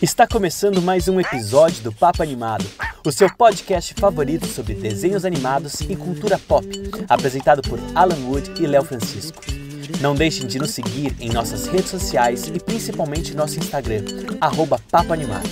Está começando mais um episódio do Papo Animado, o seu podcast favorito sobre desenhos animados e cultura pop, apresentado por Alan Wood e Léo Francisco. Não deixem de nos seguir em nossas redes sociais e principalmente nosso Instagram, arroba Papo Animado.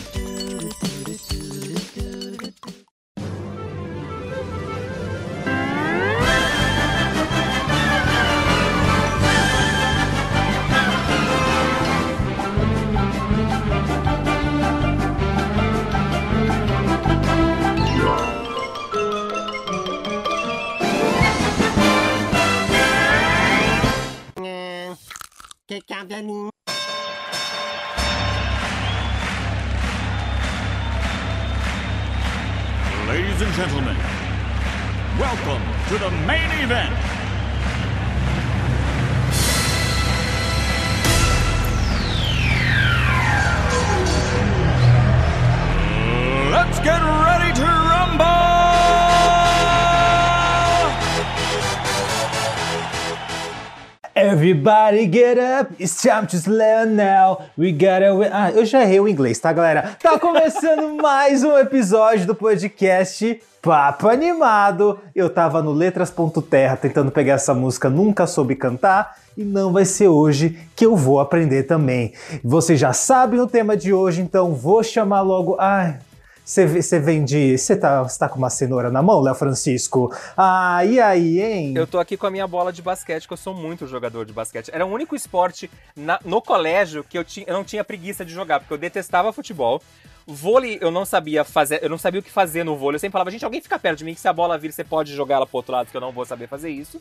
Everybody get up, it's time to slay now. We gotta. Ah, eu já errei o inglês, tá, galera? Tá começando mais um episódio do podcast Papo Animado. Eu tava no Letras.terra tentando pegar essa música, nunca soube cantar. E não vai ser hoje que eu vou aprender também. Vocês já sabem o tema de hoje, então vou chamar logo. Ai, você vem de. Você tá, tá com uma cenoura na mão, Léo Francisco? Ah, e aí, hein? Eu tô aqui com a minha bola de basquete, que eu sou muito jogador de basquete. Era o único esporte na- no colégio que eu, tinha, eu não tinha preguiça de jogar, porque eu detestava futebol. Vôlei eu não sabia fazer, eu não sabia o que fazer no vôlei. Eu sempre falava, gente, alguém fica perto de mim que se a bola vir, você pode jogar ela pro outro lado, que eu não vou saber fazer isso.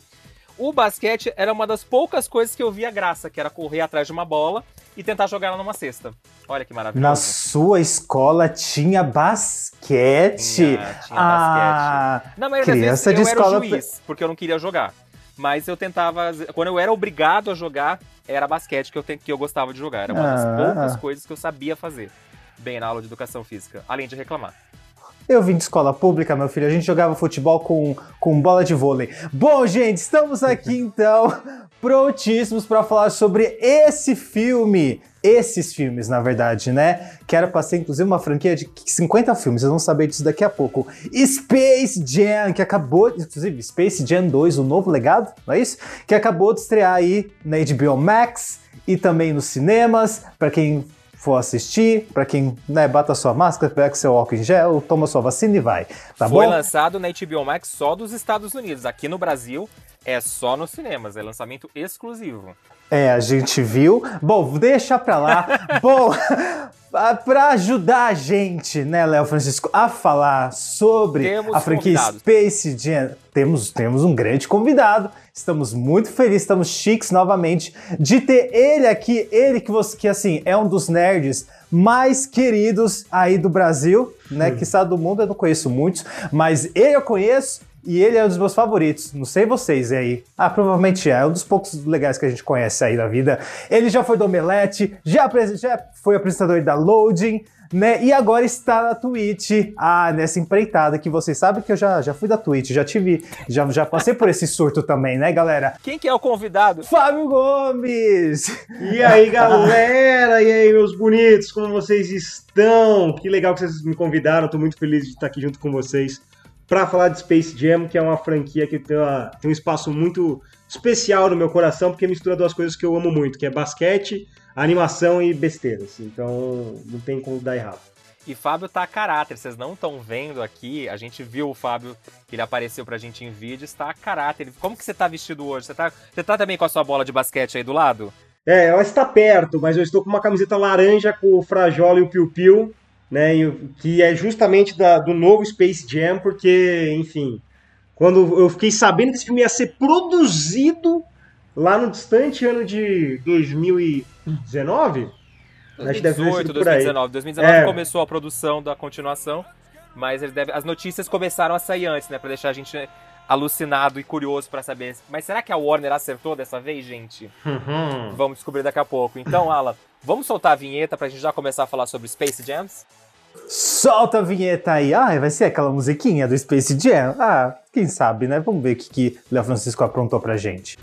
O basquete era uma das poucas coisas que eu via graça, que era correr atrás de uma bola e tentar jogar ela numa cesta. Olha que maravilhoso. Na sua escola tinha basquete? Tinha, tinha ah, basquete. Na maioria criança das vezes de eu escola- era o juiz, porque eu não queria jogar. Mas eu tentava. Quando eu era obrigado a jogar, era basquete que eu, te- que eu gostava de jogar. Era uma das Ah. poucas coisas que eu sabia fazer. Bem na aula de educação física, além de reclamar. Eu vim de escola pública, meu filho. A gente jogava futebol com, com bola de vôlei. Bom, gente, estamos aqui então prontíssimos para falar sobre esse filme. Esses filmes, na verdade, né? Que era pra ser, inclusive, uma franquia de 50 filmes. Vocês vão saber disso daqui a pouco. Space Jam, que acabou. Inclusive, Space Jam 2, o novo legado, não é isso? Que acabou de estrear aí na HBO Max e também nos cinemas. Pra quem for assistir, pra quem né, bata sua máscara, pega seu álcool em gel, toma sua vacina e vai. Tá Foi bom? lançado na HBO Max só dos Estados Unidos. Aqui no Brasil é só nos cinemas, é lançamento exclusivo. É, a gente viu. Bom, deixa pra lá. Bom, a- pra ajudar a gente, né, Léo Francisco, a falar sobre Temos a franquia convidados. Space Jam, temos, temos um grande convidado. Estamos muito felizes, estamos chiques novamente de ter ele aqui, ele que você que assim é um dos nerds mais queridos aí do Brasil, né? Que sabe do mundo, eu não conheço muitos, mas ele eu conheço e ele é um dos meus favoritos. Não sei vocês aí. Ah, provavelmente é. É um dos poucos legais que a gente conhece aí da vida. Ele já foi do Omelete, já, já foi apresentador da Loading, né? E agora está na Twitch. Ah, nessa empreitada que vocês sabem que eu já, já fui da Twitch, já tive. Já, já passei por esse surto também, né, galera? Quem que é o convidado? Fábio Gomes! E aí, galera? E aí, meus bonitos? Como vocês estão? Que legal que vocês me convidaram. Tô muito feliz de estar aqui junto com vocês para falar de Space Jam, que é uma franquia que tem, uma- tem um espaço muito especial no meu coração, porque mistura duas coisas que eu amo muito, que é basquete, animação e besteiras. Então, não tem como dar errado. E Fábio tá a caráter, vocês não estão vendo aqui, a gente viu o Fábio, que ele apareceu pra gente em vídeo, está a caráter. Como que você tá vestido hoje? Você tá, você tá também com a sua bola de basquete aí do lado? É, ela está perto, mas eu estou com uma camiseta laranja com o Frajola e o Piu Piu, né? e Que é justamente da- do novo Space Jam, porque, enfim, quando eu fiquei sabendo que esse filme ia ser produzido lá no distante ano de 2019, acho que deve ter 2018, sido por aí. 2019. 2019 É. começou a produção da continuação, mas ele deve, as notícias começaram a sair antes, né? Pra deixar a gente alucinado e curioso pra saber. Mas será que a Warner acertou dessa vez, gente? Uhum. Vamos descobrir daqui a pouco. Então, Alan, vamos soltar a vinheta pra gente já começar a falar sobre Space Jams? Solta a vinheta aí. Ah, vai ser aquela musiquinha do Space Jam? Ah, quem sabe, né? Vamos ver o que, que Léo Francisco aprontou pra gente.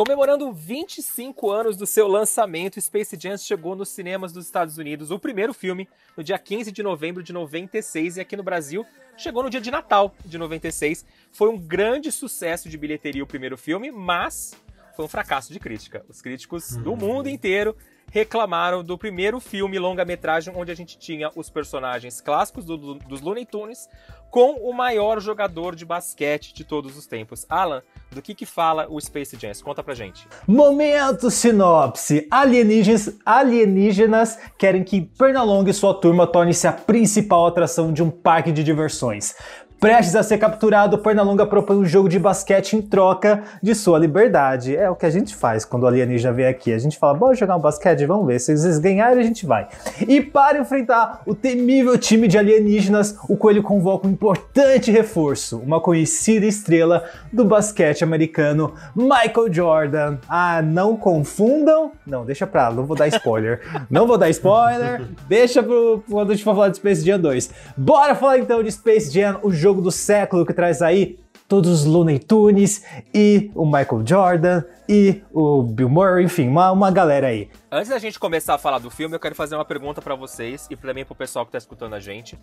Comemorando 25 anos do seu lançamento, Space Jam chegou nos cinemas dos Estados Unidos, o primeiro filme, no dia 15 de novembro de 96, e aqui no Brasil chegou no dia de Natal de 96. Foi um grande sucesso de bilheteria o primeiro filme, mas foi um fracasso de crítica. Os críticos do mundo inteiro reclamaram do primeiro filme longa-metragem onde a gente tinha os personagens clássicos do- do- dos Looney Tunes com o maior jogador de basquete de todos os tempos. Alan, do que que fala o Space Jam? Conta pra gente. Momento sinopse. Alienígenas, alienígenas querem que Pernalonga e sua turma tornem-se a principal atração de um parque de diversões. Prestes a ser capturado, Pernalonga propõe um jogo de basquete em troca de sua liberdade. É o que a gente faz quando o alienígena vem aqui. A gente fala, bora jogar um basquete? Vamos ver. Se eles ganharem, a gente vai. E para enfrentar o temível time de alienígenas, o Coelho convoca um importante reforço. Uma conhecida estrela do basquete americano, Michael Jordan. Ah, não confundam. Não, deixa pra lá, não vou dar spoiler. não vou dar spoiler. Deixa pro, quando a gente for falar de Space Jam 2. Bora falar então de Space Jam, o jogo do século que traz aí todos os Looney Tunes e o Michael Jordan e o Bill Murray, enfim, uma, uma galera aí. Antes da gente começar a falar do filme, eu quero fazer uma pergunta pra vocês e também pro pessoal que tá escutando a gente.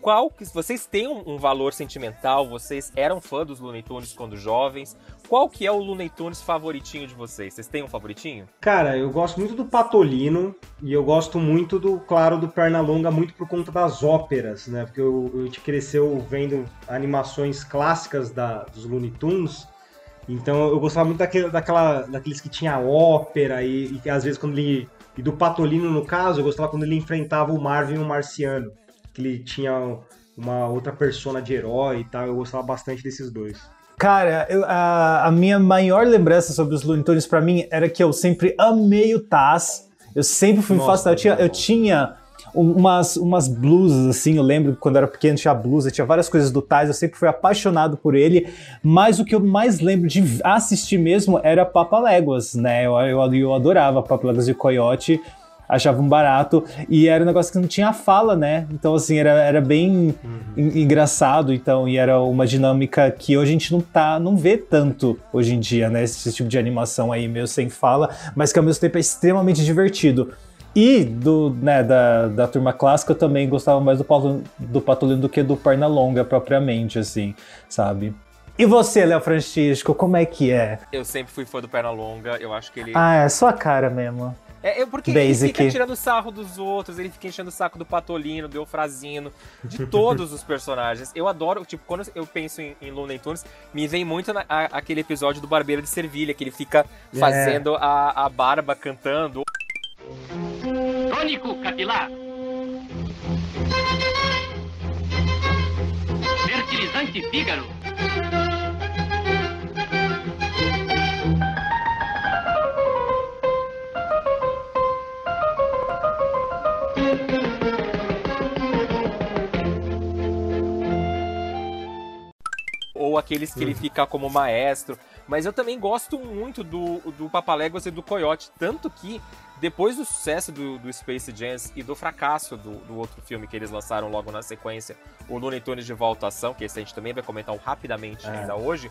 Qual que vocês têm um, um valor sentimental? Vocês eram fã dos Looney Tunes quando jovens? Qual que é o Looney Tunes favoritinho de vocês? Vocês têm um favoritinho? Cara, eu gosto muito do Patolino e eu gosto muito do, claro, do Pernalonga, muito por conta das óperas, né? Porque eu, eu te cresceu vendo animações clássicas da, dos Looney Tunes. Então eu gostava muito daquele, daquela, daqueles que tinha ópera e, e às vezes quando ele. E do Patolino, no caso, eu gostava quando ele enfrentava o Marvin o Marciano. Que ele tinha uma outra persona de herói e tal. Eu gostava bastante desses dois. Cara, eu- a, a minha maior lembrança sobre os Looney Tunes pra mim era que eu sempre amei o Taz. Eu sempre fui Nossa, fascinado. Eu tinha, eu tinha um- umas, umas blusas, assim. Eu lembro que quando eu era pequeno tinha blusa, tinha várias coisas do Taz. Eu sempre fui apaixonado por ele. Mas o que eu mais lembro de assistir mesmo era Papa Léguas, né? Eu, eu, eu adorava Papa Léguas de Coyote. Achava um barato. E era um negócio que não tinha fala, né? Então, assim, era, era bem en- engraçado, então, e era uma dinâmica que hoje a gente não tá, não vê tanto hoje em dia, né? Esse tipo de animação aí meio sem fala, mas que ao mesmo tempo é extremamente divertido. E do, né, da, da turma clássica eu também gostava mais do, Paulo, do Patolino do que do Pernalonga propriamente, assim, sabe? E você, Léo Francisco, como é que é? Eu sempre fui fã do Pernalonga, eu acho que ele. Ah, é sua cara mesmo. É, é porque Basic. ele fica tirando sarro dos outros, ele fica enchendo o saco do Patolino, do Eufrazino, de todos os personagens. Eu adoro, tipo, quando eu penso em, em Looney Tunes, me vem muito na- a- aquele episódio do Barbeiro de Servilha, que ele fica fazendo a, a barba cantando. Tônico capilar. Fertilizante fígaro. Ou aqueles que ele fica como maestro. Mas eu também gosto muito do, do Papaléguas e do Coyote, tanto que depois do sucesso do, do Space Jam e do fracasso do, do outro filme que eles lançaram logo na sequência, o Looney Tunes de Volta à Ação, que esse a gente também vai comentar rapidamente É. ainda hoje,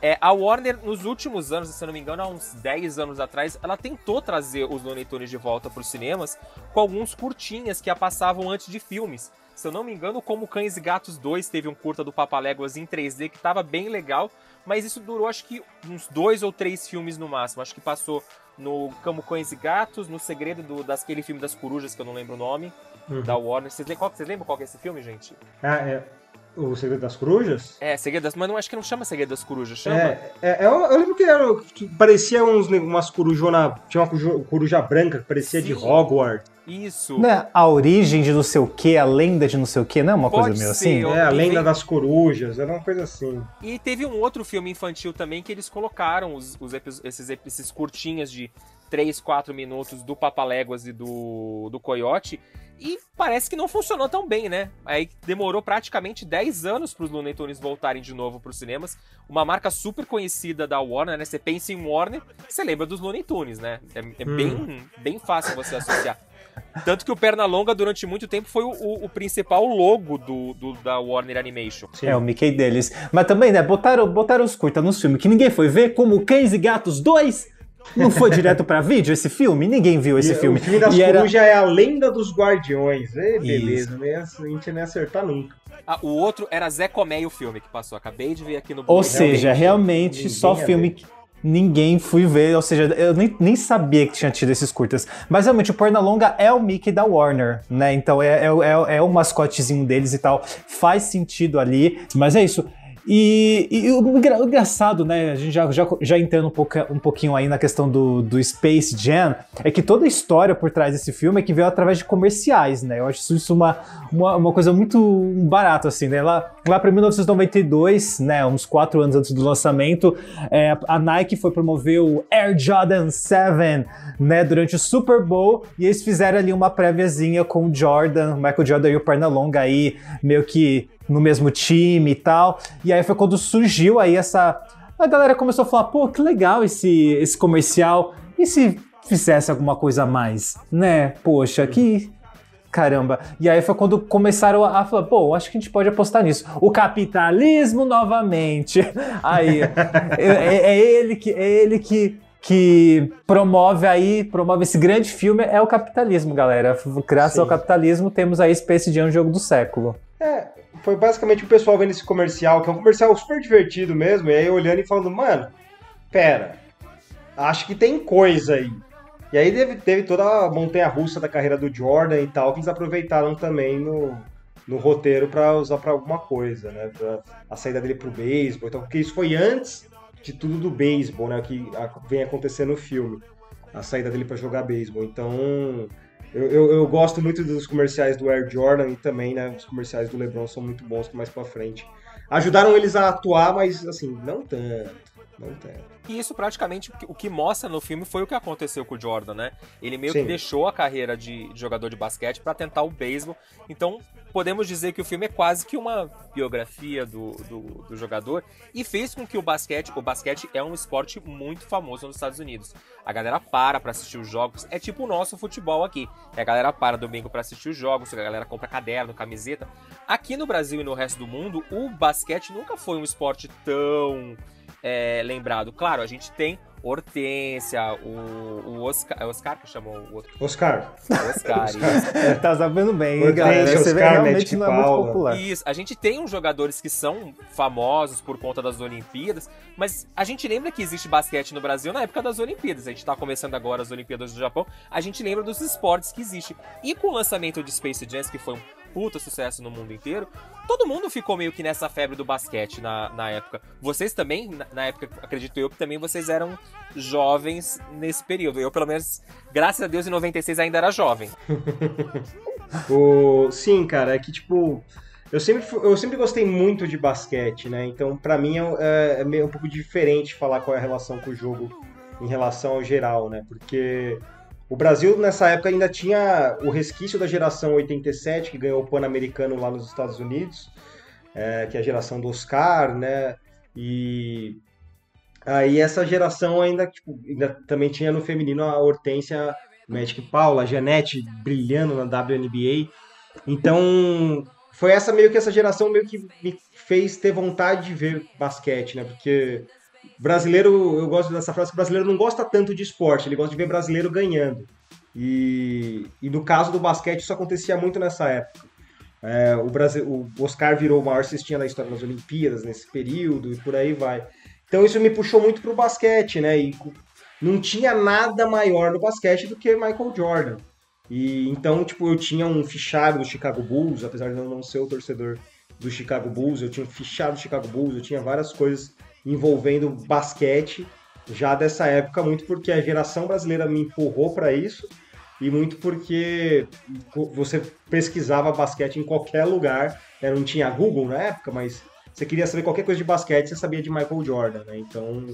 é, a Warner, nos últimos anos, se eu não me engano, há uns 10 anos atrás, ela tentou trazer os Looney Tunes de volta para os cinemas com alguns curtinhas que a passavam antes de filmes. Se eu não me engano, como Cães e Gatos 2 teve um curta do Papaléguas em 3D que estava bem legal, mas isso durou acho que uns dois ou três filmes no máximo. Acho que passou no Como Cães e Gatos, no Segredo do, daquele filme das Corujas, que eu não lembro o nome, Uhum. da Warner. Vocês, qual, vocês lembram qual que é esse filme, gente? Ah, é. O Segredo das Corujas? É, Segredo das... Mas não acho que não chama Segredo das Corujas, chama... É, é, eu, eu lembro que, era, que parecia uns, umas corujona. Tinha uma coruja, branca que parecia de Sim. Hogwarts. Isso. Não é a origem de não sei o que, a lenda de não sei o que, não é uma Pode coisa meio ser, assim? É, a lenda vem- das corujas, era uma coisa assim. E teve um outro filme infantil também que eles colocaram os, os epi- esses, epi- esses curtinhas de 3, 4 minutos do Papaléguas e do, do Coyote. E parece que não funcionou tão bem, né? Aí demorou praticamente 10 anos para os Looney Tunes voltarem de novo para os cinemas. Uma marca super conhecida da Warner, né? Você pensa em Warner, você lembra dos Looney Tunes, né? É, é bem, bem fácil você associar. Tanto que o Pernalonga, durante muito tempo, foi o, o- o principal logo do, do- da Warner Animation. É o Mickey deles. Mas também, né, botaram, botaram os curta nos filmes que ninguém foi ver, como Cães e Gatos 2. Não foi direto pra vídeo esse filme? Ninguém viu esse E filme. O filme das E era- corujas é a lenda dos guardiões. Beleza, nem a gente não ia acertar nunca. Ah, o outro era Zé Comé e o filme que passou. Acabei de ver aqui no Ou seja, realmente ninguém só filme ver. Ninguém fui ver. Ou seja, eu nem, nem sabia que tinha tido esses curtas. Mas realmente o Pernalonga é o Mickey da Warner, né? Então é, é, é, é o mascotezinho deles e tal. Faz sentido ali. Mas é isso. E, e o, engra- o engraçado, né? A gente já, já, já entrando um, pouco, um pouquinho aí na questão do, do Space Jam, é que toda a história por trás desse filme é que veio através de comerciais, né? Eu acho isso- isso uma, uma, uma coisa muito barata, assim, né? Lá, lá para 1992, né? Uns quatro anos antes do lançamento, é, a Nike foi promover o Air Jordan 7, né? Durante o Super Bowl, e eles fizeram ali uma préviazinha com o Jordan, Michael Jordan e o Pernalonga aí, meio que no mesmo time e tal. E aí foi quando surgiu aí essa. A galera começou a falar, pô, que legal esse, esse comercial. E se fizesse alguma coisa a mais? Né? Poxa, que. Caramba. E aí foi quando começaram a falar, pô, acho que a gente pode apostar nisso. O capitalismo novamente. Aí, é, é ele que é ele que que promove aí, promove esse grande filme é o capitalismo, galera. Graças Sim. ao capitalismo temos aí Space Jam, jogo do século. É, foi basicamente o pessoal vendo esse comercial, que é um comercial super divertido mesmo, e aí olhando e falando, mano, pera, acho que tem coisa aí. E aí teve, teve toda a montanha russa da carreira do Jordan e tal, que eles aproveitaram também no, no roteiro pra usar pra alguma coisa, né? Pra a saída dele pro beisebol, então, porque isso foi antes de tudo do beisebol, né? Que vem acontecendo no filme. A saída dele pra jogar beisebol. Então, eu, eu, eu gosto muito dos comerciais do Air Jordan e também, né? Os comerciais do LeBron são muito bons mais pra frente. Ajudaram eles a atuar, mas assim, não tanto. Não tanto. E isso praticamente o que- mostra no filme foi o que aconteceu com o Jordan, né? Ele meio Sim. que deixou a carreira de, jogador de basquete pra tentar o beisebol. Então, podemos dizer que o filme é quase que uma biografia do, do, do jogador e fez com que o basquete, o basquete é um esporte muito famoso nos Estados Unidos. A galera para pra assistir os jogos, é tipo o nosso futebol aqui. A galera para domingo pra assistir os jogos, a galera compra caderno, camiseta. Aqui no Brasil e no resto do mundo, o basquete nunca foi um esporte tão é, lembrado. Claro, a gente tem Hortência, o, o Oscar, é Oscar que chamou o outro? Oscar, Oscar, tá sabendo bem, hein, Hortência, galera? Você vê, Oscar, realmente Magic não é muito Paula. popular. Isso, a gente tem uns jogadores que são famosos por conta das Olimpíadas, mas a gente lembra que existe basquete no Brasil na época das Olimpíadas. A gente tá começando agora as Olimpíadas do Japão, a gente lembra dos esportes que existem. E com o lançamento de Space Jam, que foi um puta sucesso no mundo inteiro, todo mundo ficou meio que nessa febre do basquete na, na época. Vocês também, na, na época, acredito eu, também vocês eram jovens nesse período. Eu, pelo menos, graças a Deus, em 96 ainda era jovem. O... Sim, cara, é que tipo. Eu sempre, eu sempre gostei muito de basquete, né? Então, pra mim, é, é- é meio um pouco diferente falar qual é a relação com o jogo em relação ao geral, né? Porque o Brasil, nessa época, ainda tinha o resquício da geração 87, que ganhou o Pan-Americano lá nos Estados Unidos, é, que é a geração do Oscar, né? E aí essa geração ainda, tipo, ainda também tinha no feminino a Hortência Magic Paula, a Janete brilhando na WNBA. Então, foi essa meio que essa geração meio que me fez ter vontade de ver basquete, né? Porque brasileiro, eu gosto dessa frase, que brasileiro não gosta tanto de esporte, ele gosta de ver brasileiro ganhando. E, e no caso do basquete, isso acontecia muito nessa época. É, o, Brasil, o Oscar virou o maior cestinha da história das Olimpíadas nesse período e por aí vai. Então isso me puxou muito pro basquete, né? E não tinha nada maior no basquete do que Michael Jordan. E então, tipo, eu tinha um fichário do Chicago Bulls, apesar de eu não ser o torcedor do Chicago Bulls, eu tinha um fichário do Chicago Bulls, eu tinha várias coisas envolvendo basquete já dessa época, muito porque a geração brasileira me empurrou para isso e muito porque você pesquisava basquete em qualquer lugar, né? não tinha Google na época, mas você queria saber qualquer coisa de basquete, você sabia de Michael Jordan, né? Então,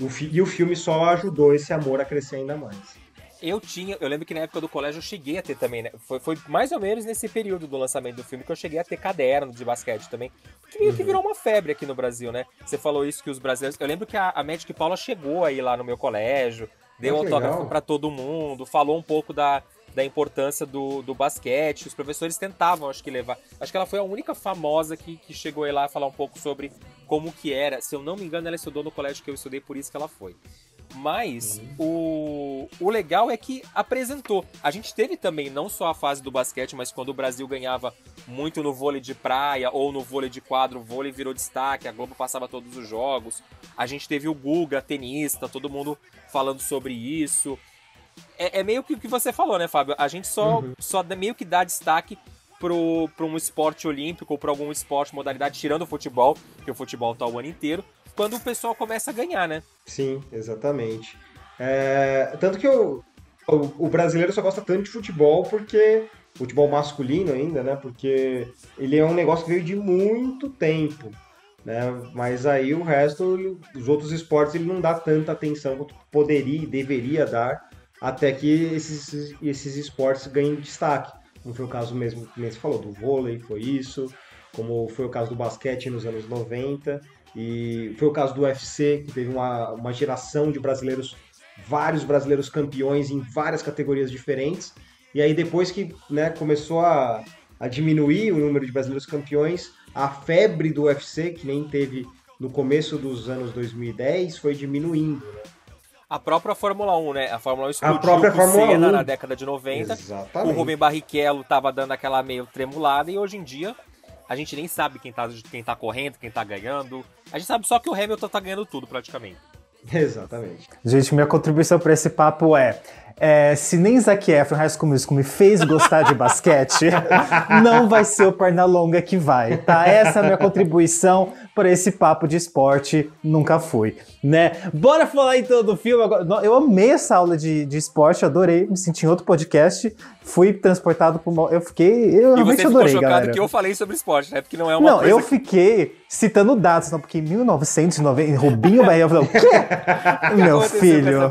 o e o filme só ajudou esse amor a crescer ainda mais. Eu tinha, eu lembro que na época do colégio eu cheguei a ter também, né? Foi, foi mais ou menos nesse período do lançamento do filme que eu cheguei a ter caderno de basquete também. Que meio que virou uma febre aqui no Brasil, né? Você falou isso que os brasileiros. Eu lembro que a, a Magic Paula chegou aí lá no meu colégio, deu Ah, que autógrafo pra todo mundo, falou um pouco da, da importância do, do basquete. Os professores tentavam, acho que, levar. Acho que ela foi a única famosa que, que chegou aí lá a falar um pouco sobre como que era. Se eu não me engano, ela estudou no colégio que eu estudei, por isso que ela foi. Mas o, o legal é que apresentou. A gente teve também não só a fase do basquete, mas quando o Brasil ganhava muito no vôlei de praia ou no vôlei de quadro, o vôlei virou destaque, a Globo passava todos os jogos. A gente teve o Guga, tenista, todo mundo falando sobre isso. É, é meio que o que você falou, né, Fábio? A gente só, uhum. só meio que dá destaque para um esporte olímpico ou para algum esporte, modalidade, tirando o futebol, que o futebol tá o ano inteiro, quando o pessoal começa a ganhar, né? Sim, exatamente. É, tanto que o, o, o, brasileiro só gosta tanto de futebol porque. Futebol masculino ainda, né? Porque ele é um negócio que veio de muito tempo. Né? Mas aí o resto, os outros esportes, ele não dá tanta atenção quanto poderia e deveria dar até que esses, esses esportes ganhem destaque. Como foi o caso mesmo que você falou, do vôlei, foi isso, como foi o caso do basquete nos anos 90. E foi o caso do UFC, que teve uma, uma geração de brasileiros, vários brasileiros campeões em várias categorias diferentes. E aí depois que né, começou a, a diminuir o número de brasileiros campeões, a febre do UFC, que nem teve no começo dos anos 2010, foi diminuindo. Né? A própria Fórmula 1, né? A Fórmula 1 explodiu a própria Fórmula Senna 1. na década de 90. Exatamente. O Rubem Barrichello tava dando aquela meio tremulada e hoje em dia a gente nem sabe quem tá, quem tá correndo, quem tá ganhando. A gente sabe só que o Hamilton tá ganhando tudo praticamente. Exatamente. Gente, minha contribuição para esse papo é é, se nem Zac Efron High School Musical me fez gostar de basquete, não vai ser o Pernalonga que vai, tá? Essa é a minha contribuição para esse papo de esporte, nunca fui, né? Bora falar então do filme agora. Eu amei essa aula de, de esporte, adorei, me senti em outro podcast, fui transportado por uma... Eu fiquei... Eu e realmente você adorei, ficou galera. que eu falei sobre esporte, né? Porque não é uma não, eu que... fiquei citando dados, não, porque em 1990, Rubinho eu falei, o quê? Meu filho...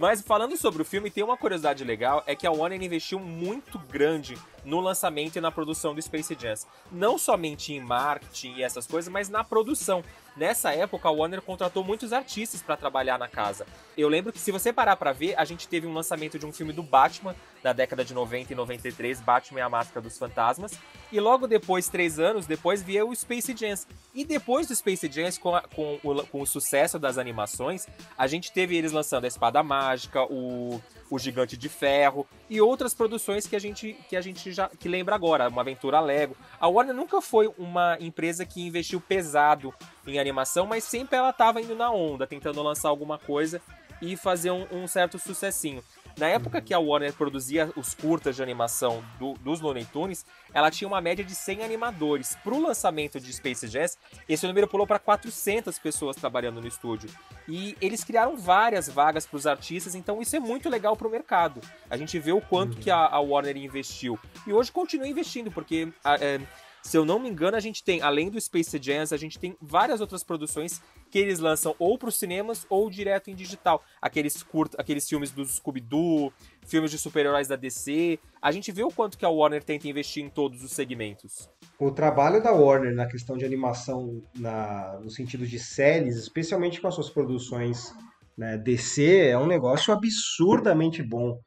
Mas falando sobre o filme, tem uma curiosidade legal, é que a Warner investiu muito grande no lançamento e na produção do Space Jam. Não somente em marketing e essas coisas, mas na produção. Nessa época, a Warner contratou muitos artistas para trabalhar na casa. Eu lembro que se você parar para ver, a gente teve um lançamento de um filme do Batman da década de 90 e 93, Batman e a Máscara dos Fantasmas, e logo depois, três anos depois, via o Space Jam. E depois do Space Jam, com, a, com, o, com o sucesso das animações, a gente teve eles lançando a Espada Mágica, o o Gigante de Ferro e outras produções que a gente que a gente já que lembra agora, uma aventura Lego. A Warner nunca foi uma empresa que investiu pesado em animação, mas sempre ela estava indo na onda, tentando lançar alguma coisa e fazer um, um certo sucessinho. Na época que a Warner produzia os curtas de animação do, dos Looney Tunes, ela tinha uma média de 100 animadores. Para o lançamento de Space Jazz, esse número pulou para 400 pessoas trabalhando no estúdio. E eles criaram várias vagas para os artistas, então isso é muito legal para o mercado. A gente vê o quanto que a, a, Warner investiu. E hoje continua investindo, porque... A, é, se eu não me engano, a gente tem, além do Space Jams, a gente tem várias outras produções que eles lançam ou para os cinemas ou direto em digital. Aqueles curtos, aqueles filmes do Scooby-Doo, filmes de super-heróis da DC. A gente vê o quanto que a Warner tenta investir em todos os segmentos. O trabalho da Warner na questão de animação, na, no sentido de séries, especialmente com as suas produções né, DC, é um negócio absurdamente bom.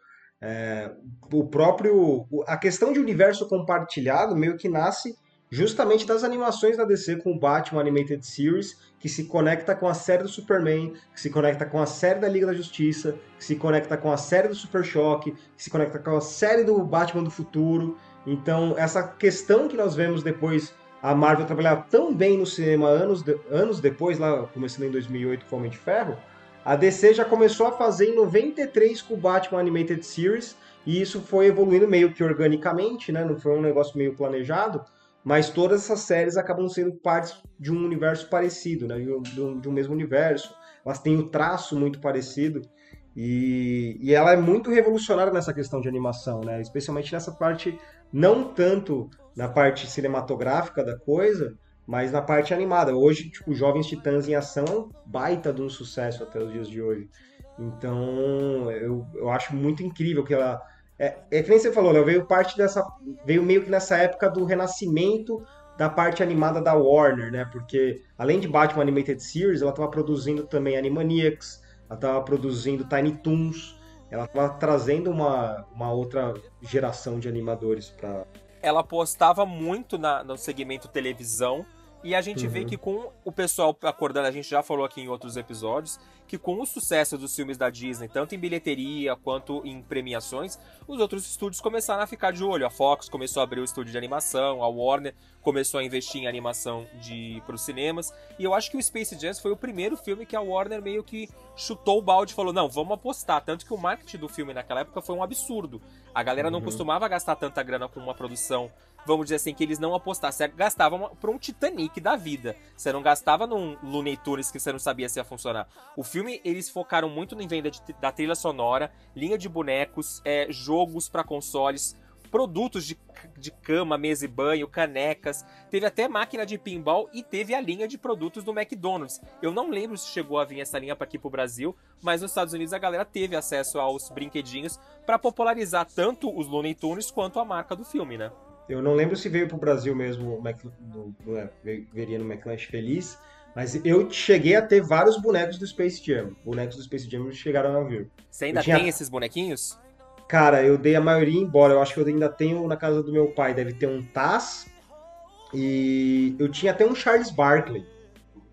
É, o próprio. A questão de universo compartilhado meio que nasce justamente das animações da DC com o Batman Animated Series, que se conecta com a série do Superman, que se conecta com a série da Liga da Justiça, que se conecta com a série do Super Choque, que se conecta com a série do Batman do Futuro. Então, essa questão que nós vemos depois a Marvel trabalhar tão bem no cinema anos, de, anos depois, lá começando em 2008 com o Homem de Ferro, a DC já começou a fazer em 93 com o Batman Animated Series, e isso foi evoluindo meio que organicamente, né? Não foi um negócio meio planejado, mas todas essas séries acabam sendo partes de um universo parecido, né? De um, de um mesmo universo. Elas têm o um traço muito parecido. E, e ela é muito revolucionária nessa questão de animação, né? Especialmente nessa parte, não tanto na parte cinematográfica da coisa, mas na parte animada. Hoje, tipo, Jovens Titãs em Ação é um baita de um sucesso até os dias de hoje. Então, eu, eu acho muito incrível que ela é, é que nem você falou, né? Veio parte dessa. Veio meio que nessa época do renascimento da parte animada da Warner, né? Porque além de Batman Animated Series, ela estava produzindo também Animaniacs, ela estava produzindo Tiny Toons, ela tava trazendo uma, uma outra geração de animadores pra. ela apostava muito na- no segmento televisão. E a gente vê Uhum. que com o pessoal acordando, a gente já falou aqui em outros episódios, que com o sucesso dos filmes da Disney, tanto em bilheteria quanto em premiações, os outros estúdios começaram a ficar de olho. A Fox começou a abrir o estúdio de animação, a Warner começou a investir em animação de para os cinemas. E eu acho que o Space Jam foi o primeiro filme que a Warner meio que chutou o balde e falou: não, vamos apostar. Tanto que o marketing do filme naquela época foi um absurdo. A galera não Uhum. costumava gastar tanta grana com uma produção vamos dizer assim, que eles não apostassem. Você gastava pra um Titanic da vida. Você não gastava num Looney Tunes que você não sabia se ia funcionar. O filme, eles focaram muito em venda de- da trilha sonora, linha de bonecos, é, jogos pra consoles, produtos de, de cama, mesa e banho, canecas. Teve até máquina de pinball e teve a linha de produtos do McDonald's. Eu não lembro se chegou a vir essa linha para aqui pro Brasil, mas nos Estados Unidos a galera teve acesso aos brinquedinhos pra popularizar tanto os Looney Tunes quanto a marca do filme, né? Eu não lembro se veio pro Brasil mesmo, o do, do, é, veria no McLanche Feliz, mas eu cheguei a ter vários bonecos do Space Jam. Bonecos do Space Jam chegaram a vir. Você ainda tinha- tem esses bonequinhos? Cara, eu dei a maioria embora. Eu acho que eu ainda tenho na casa do meu pai. Deve ter um Taz. E eu tinha até um Charles Barkley.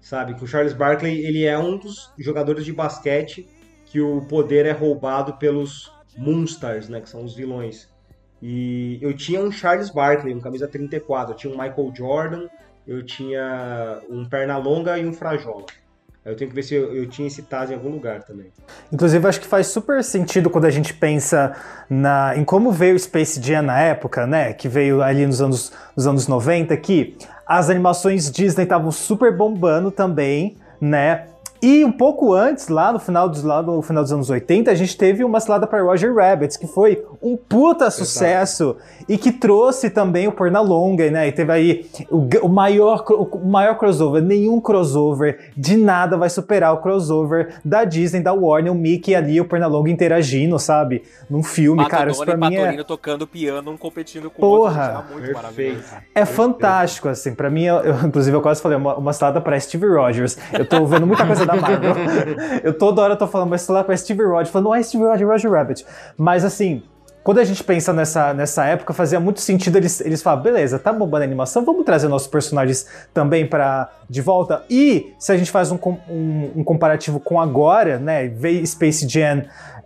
Sabe? Que o Charles Barkley ele é um dos jogadores de basquete que o poder é roubado pelos Moonstars, né? Que são os vilões. E eu tinha um Charles Barkley, um camisa 34. Eu tinha um Michael Jordan. Eu tinha um Pernalonga e um Frajola. Eu tenho que ver se eu, eu tinha esse Taz em algum lugar também. Inclusive, acho que faz super sentido quando a gente pensa na, em como veio o Space Jam na época, né? Que veio ali nos anos, nos anos 90, que as animações Disney estavam super bombando também, né? E um pouco antes, lá no final dos, lá no final dos anos 80, a gente teve uma cilada para Roger Rabbit, que foi um puta sucesso e que trouxe também o Pernalonga, né? E teve aí o, o maior, o maior crossover. Nenhum crossover de nada vai superar o crossover da Disney, da Warner, o Mickey ali, o Pernalonga interagindo, sabe? Num filme, cara. Isso pra e mim é, tocando piano, um competindo com Porra! o outro. Perfeito. maravilhoso. é fantástico, assim. Pra mim, eu, eu- inclusive, eu quase falei uma, uma cilada pra Steve Rogers. Eu tô vendo muita coisa da Marvel. eu toda hora tô falando uma cilada pra Steve Rogers, falando, não é Steve Rogers, é Roger Rabbit. Mas, assim, quando a gente pensa nessa, nessa época, fazia muito sentido eles, eles falar, beleza, tá bombando a animação, vamos trazer nossos personagens também para de volta. E se a gente faz um, com- um, um comparativo com agora, né, vê Space Jam,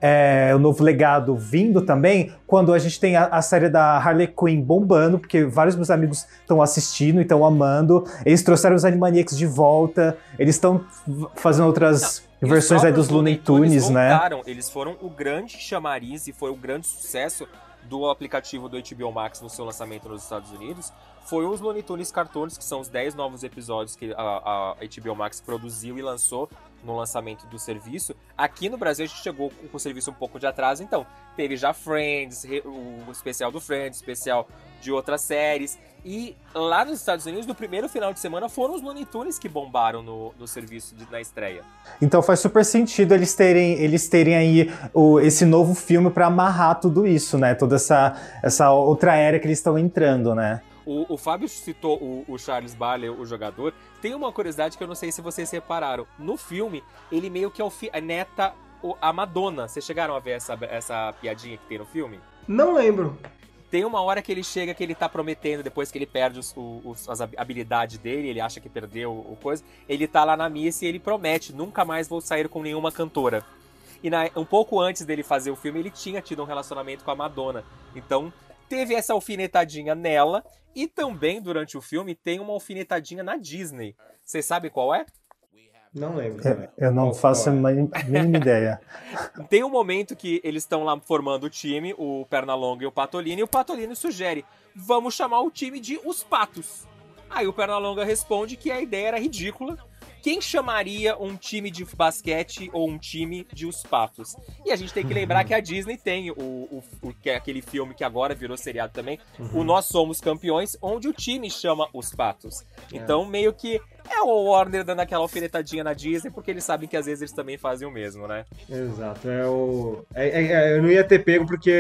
é, o novo legado vindo também, quando a gente tem a, a série da Harley Quinn bombando, porque vários meus amigos estão assistindo e estão amando, eles trouxeram os Animaniacs de volta, eles estão fazendo outras os versões aí dos Looney Tunes, né? voltaram, Eles foram o grande chamariz e foi o grande sucesso do aplicativo do HBO Max no seu lançamento nos Estados Unidos. Foi os Looney Tunes Cartoons, que são os 10 novos episódios que a, a HBO Max produziu e lançou no lançamento do serviço. Aqui no Brasil a gente chegou com, o serviço um pouco de atraso, então teve já Friends, o especial do Friends, especial de outras séries. E lá nos Estados Unidos, no primeiro final de semana, foram os Looney Tunes que bombaram no, no serviço de- na estreia. Então faz super sentido eles terem, eles terem aí o- esse novo filme pra amarrar tudo isso, né? Toda essa, essa outra era que eles estão entrando, né? O, o Fábio citou o, o Charles Barley, o jogador. Tem uma curiosidade que eu não sei se vocês repararam. No filme, ele meio que alfineta o- a Madonna. Vocês chegaram a ver essa, essa piadinha que tem no filme? Não lembro. Tem uma hora que ele chega que ele tá prometendo, depois que ele perde os, os- as hab- habilidades dele, ele acha que perdeu o coisa. Ele tá lá na missa e ele promete: nunca mais vou sair com nenhuma cantora. E na- um pouco antes dele fazer o filme, ele tinha tido um relacionamento com a Madonna. Então, teve essa alfinetadinha nela. E também, durante o filme, tem uma alfinetadinha na Disney. Vocês sabem qual é? Não lembro. Eu, também. eu não Qual- faço a é? mínima mínima ideia. Tem um momento que eles estão lá formando o time, o Pernalonga e o Patolino, e o Patolino sugere: vamos chamar o time de Os Patos. Aí o Pernalonga responde que a ideia era ridícula. Quem chamaria um time de basquete ou um time de Os Patos? E a gente tem que lembrar que a Disney tem o, o- o- que é aquele filme que agora virou seriado também, o Nós Somos Campeões, onde o time chama Os Patos. Então, meio que é o Warner dando aquela alfinetadinha na Disney, porque eles sabem que às vezes eles também fazem o mesmo, né? Exato, é o. é- é- é, eu não ia ter pego porque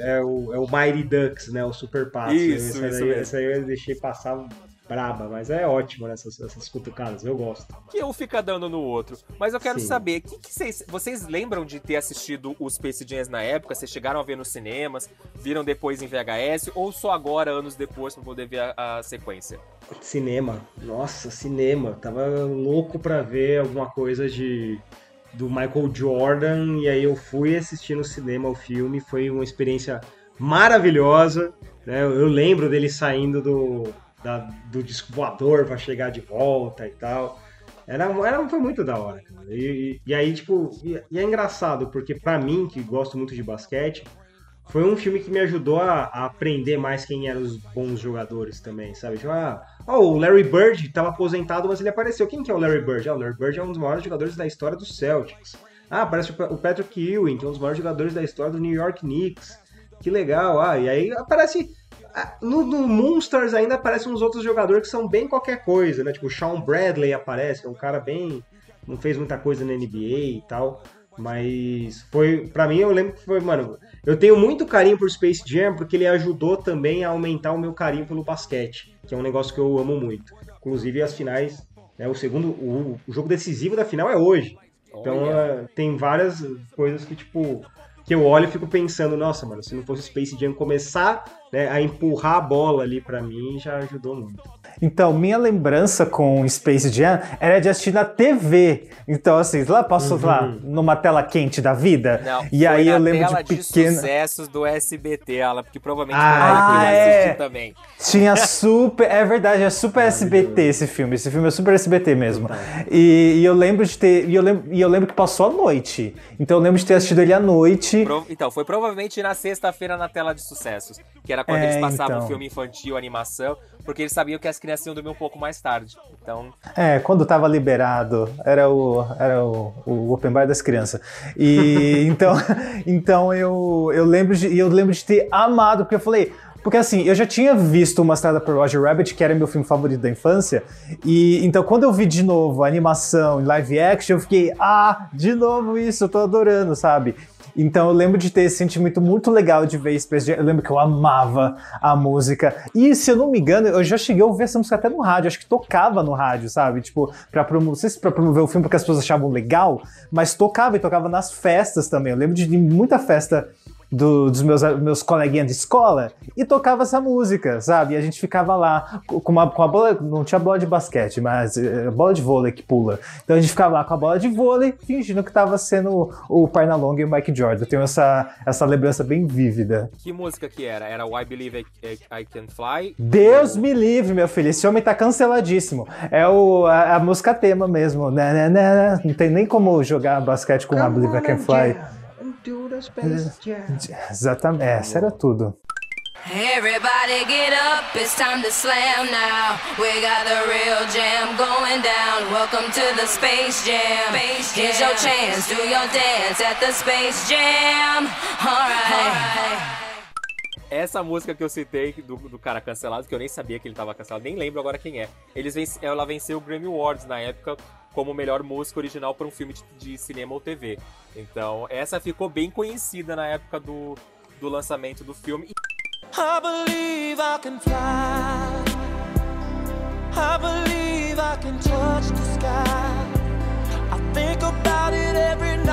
é o, é o Mighty Ducks, né? O Super Pato. Isso, essa isso mesmo. Essa aí eu deixei passar braba, mas é ótimo nessas essas cutucadas, eu gosto. Que um fica dando no outro. Mas eu quero Sim. saber, que que vocês, vocês lembram de ter assistido os Space Jams na época? Vocês chegaram a ver nos cinemas? Viram depois em VHS? Ou só agora, anos depois, pra poder ver a, a sequência? Cinema, nossa, cinema. Tava louco pra ver alguma coisa de do Michael Jordan e aí eu fui assistir no cinema o filme, foi uma experiência maravilhosa, né? Eu lembro dele saindo do, da- do disco voador pra chegar de volta e tal. Era, era, foi muito da hora, cara. E, e- e aí, tipo, e, e é engraçado, porque pra mim, que gosto muito de basquete, foi um filme que me ajudou a, a aprender mais quem eram os bons jogadores também, sabe? Tipo, ah, ah, o Larry Bird estava aposentado, mas ele apareceu. Quem que é o Larry Bird? Ah, o Larry Bird é um dos maiores jogadores da história do Celtics. Ah, aparece o Pa- o Patrick Ewing, que é um dos maiores jogadores da história do New York Knicks. Que legal. Ah, e aí aparece... No, no Monsters ainda aparecem uns outros jogadores que são bem qualquer coisa, né? Tipo, o Sean Bradley aparece, é um cara bem... Não fez muita coisa na NBA e tal. Mas foi, Pra mim, eu lembro que foi, mano. Eu tenho muito carinho por Space Jam porque ele ajudou também a aumentar o meu carinho pelo basquete, que é um negócio que eu amo muito. Inclusive as finais, né, o segundo, o, o jogo decisivo da final é hoje. Então Olha. é, tem várias coisas que tipo que eu olho e fico pensando, nossa, mano, se não fosse Space Jam começar né, a empurrar a bola ali pra mim, já ajudou muito. Então, minha lembrança com Space Jam era de assistir na TV. Então, assim, lá passou lá numa tela quente da vida. Não, e foi aí na eu lembro tela de pequena. sucessos do SBT, Alan, porque provavelmente Ah, foi lá que eu é. também. Tinha super. É verdade, é super SBT esse filme. Esse filme é super SBT mesmo. E, e eu lembro de ter. E eu lembro, e eu lembro que passou à noite. Então eu lembro de ter assistido ele à noite. Pro- Então, foi provavelmente na sexta-feira na tela de sucessos, que era quando É, eles passavam então. filme infantil, animação, porque eles sabiam que as crianças iam dormir um pouco mais tarde. Então, É, quando tava liberado, era o, era o, o open bar das crianças. E então, então eu, eu lembro de eu lembro de ter amado, porque eu falei, porque assim, eu já tinha visto uma estrada por Roger Rabbit, que era meu filme favorito da infância, e então quando eu vi de novo a animação em live action, eu fiquei, ah, de novo isso, eu tô adorando, sabe? Então eu lembro de ter esse sentimento muito legal de ver Space Jam. Eu lembro que eu amava a música. E se eu não me engano, eu já cheguei a ouvir essa música até no rádio. Acho que tocava no rádio, sabe? Tipo, pra promover, não sei se pra promover o filme porque as pessoas achavam legal, mas tocava e tocava nas festas também. Eu lembro de muita festa do- dos meus, meus coleguinhas de escola e tocava essa música, sabe? E a gente ficava lá co- com uma, com a bola, não tinha bola de basquete, mas eh, bola de vôlei que pula. Então a gente ficava lá com a bola de vôlei, fingindo que tava sendo o Pernalonga e o Mike Jordan. Eu tenho essa, essa lembrança bem vívida. que música que era? Era o I Believe I, I- I Can Fly? Deus me livre, meu filho. Esse homem tá canceladíssimo. É o, a, a música tema mesmo. Né, né, né. Não tem nem como jogar basquete com I Believe I Can Fly. Exatamente. É, Essa era tudo. Everybody get up, it's time to slam now. We got the real jam going down. Welcome to the Space Jam. Here's your chance, do your dance at the Space Jam. Alright. Essa música que eu citei do, do cara cancelado, que eu nem sabia que ele tava cancelado, nem lembro agora quem é. Eles ela venceu o Grammy Awards na época como melhor música original para um filme de, cinema ou TV. Então, essa ficou bem conhecida na época do, do lançamento do filme. I believe I can fly. I believe I can touch the sky. I think about it every night.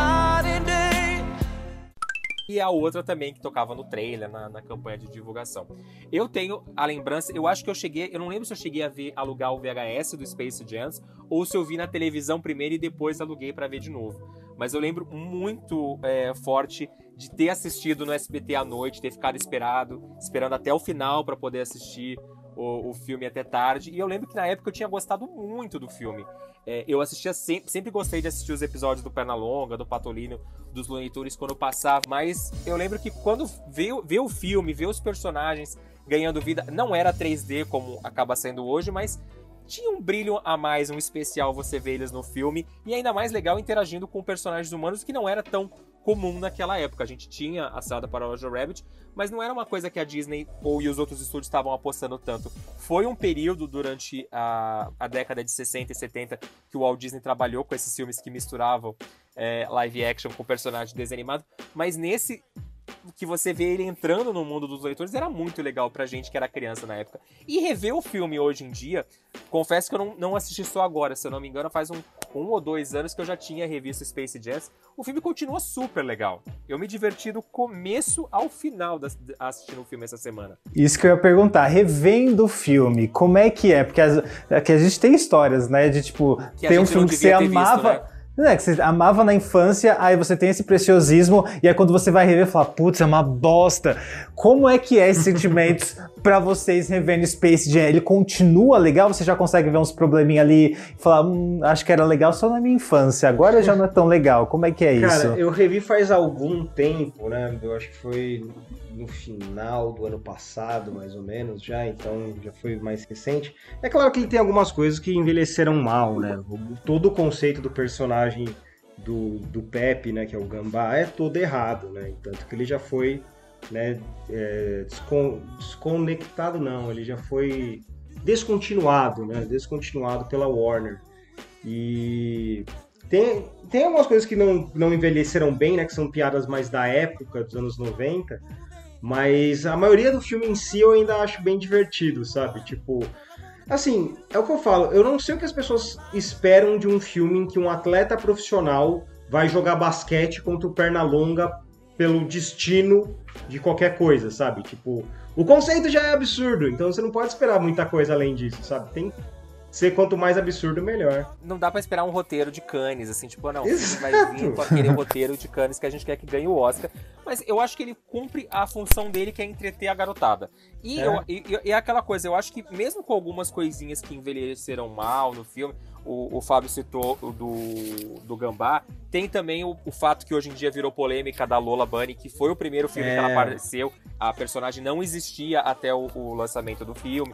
E a outra também que tocava no trailer, na, na campanha de divulgação. Eu tenho a lembrança, eu acho que eu cheguei, eu não lembro se eu cheguei a ver alugar o VHS do Space Jams ou se eu vi na televisão primeiro e depois aluguei pra ver de novo. Mas eu lembro muito é, forte de ter assistido no SBT à noite, ter ficado esperado, esperando até o final pra poder assistir o, o filme até tarde. E eu lembro que na época eu tinha gostado muito do filme. É, eu assistia sempre, sempre gostei de assistir os episódios do Pernalonga, do Patolino, dos Looney quando passava, mas eu lembro que quando ver, ver o filme, ver os personagens ganhando vida, não era 3D como acaba sendo hoje, mas tinha um brilho a mais, um especial você ver eles no filme, e ainda mais legal interagindo com personagens humanos que não era tão comum naquela época. A gente tinha a Salada para Roger Rabbit, mas não era uma coisa que a Disney ou e os outros estúdios estavam apostando tanto. Foi um período durante a, a década de 60 e 70 que o Walt Disney trabalhou com esses filmes que misturavam é, live action com personagem desanimado, mas nesse que você vê ele entrando no mundo dos leitores era muito legal pra gente que era criança na época. E rever o filme hoje em dia, confesso que eu não, não assisti só agora, se eu não me engano, faz um, um ou dois anos que eu já tinha revisto Space Jazz. O filme continua super legal. Eu me diverti do começo ao final das, assistindo o filme essa semana. Isso que eu ia perguntar, revendo o filme, como é que é? Porque as, é que a gente tem histórias, né? De tipo, Que tem um filme que você ter visto, amava. Né? É, que você amava na infância, aí você tem esse preciosismo, e aí quando você vai rever, fala, putz, é uma bosta. Como é que é esse sentimento pra vocês revendo Space Jam? Ele continua legal? Você já consegue ver uns probleminha ali e falar, hum, acho que era legal só na minha infância, agora já não é tão legal. Como é que é Cara, isso? eu revi faz algum tempo, né? Eu acho que foi no final do ano passado, mais ou menos, já, então já foi mais recente. É claro que ele tem algumas coisas que envelheceram mal, né? Todo o conceito do personagem do, do Pepe, né, que é o Gambá, é todo errado, né? Tanto que ele já foi, né, é, descon- desconectado, não, ele já foi descontinuado, né? Descontinuado pela Warner. E tem, tem algumas coisas que não, não envelheceram bem, né? Que são piadas mais da época, dos anos 90. Mas a maioria do filme em si eu ainda acho bem divertido, sabe? Tipo. Assim, é o que eu falo. Eu não sei o que as pessoas esperam de um filme em que um atleta profissional vai jogar basquete contra o Pernalonga pelo destino de qualquer coisa, sabe? Tipo, o conceito já é absurdo, então você não pode esperar muita coisa além disso, sabe? Tem ser quanto mais absurdo, melhor. Não dá pra esperar um roteiro de Cannes, assim, tipo, não, Exato. vai vir com aquele roteiro de Cannes que a gente quer que ganhe o Oscar. Mas eu acho que ele cumpre a função dele, que é entreter a garotada. E É. eu- e- e é aquela coisa, eu acho que mesmo com algumas coisinhas que envelheceram mal no filme, o, o Fábio citou o do, do Gambá, tem também o, o fato que hoje em dia virou polêmica da Lola Bunny, que foi o primeiro filme que ela É. apareceu, a personagem não existia até o, o lançamento do filme.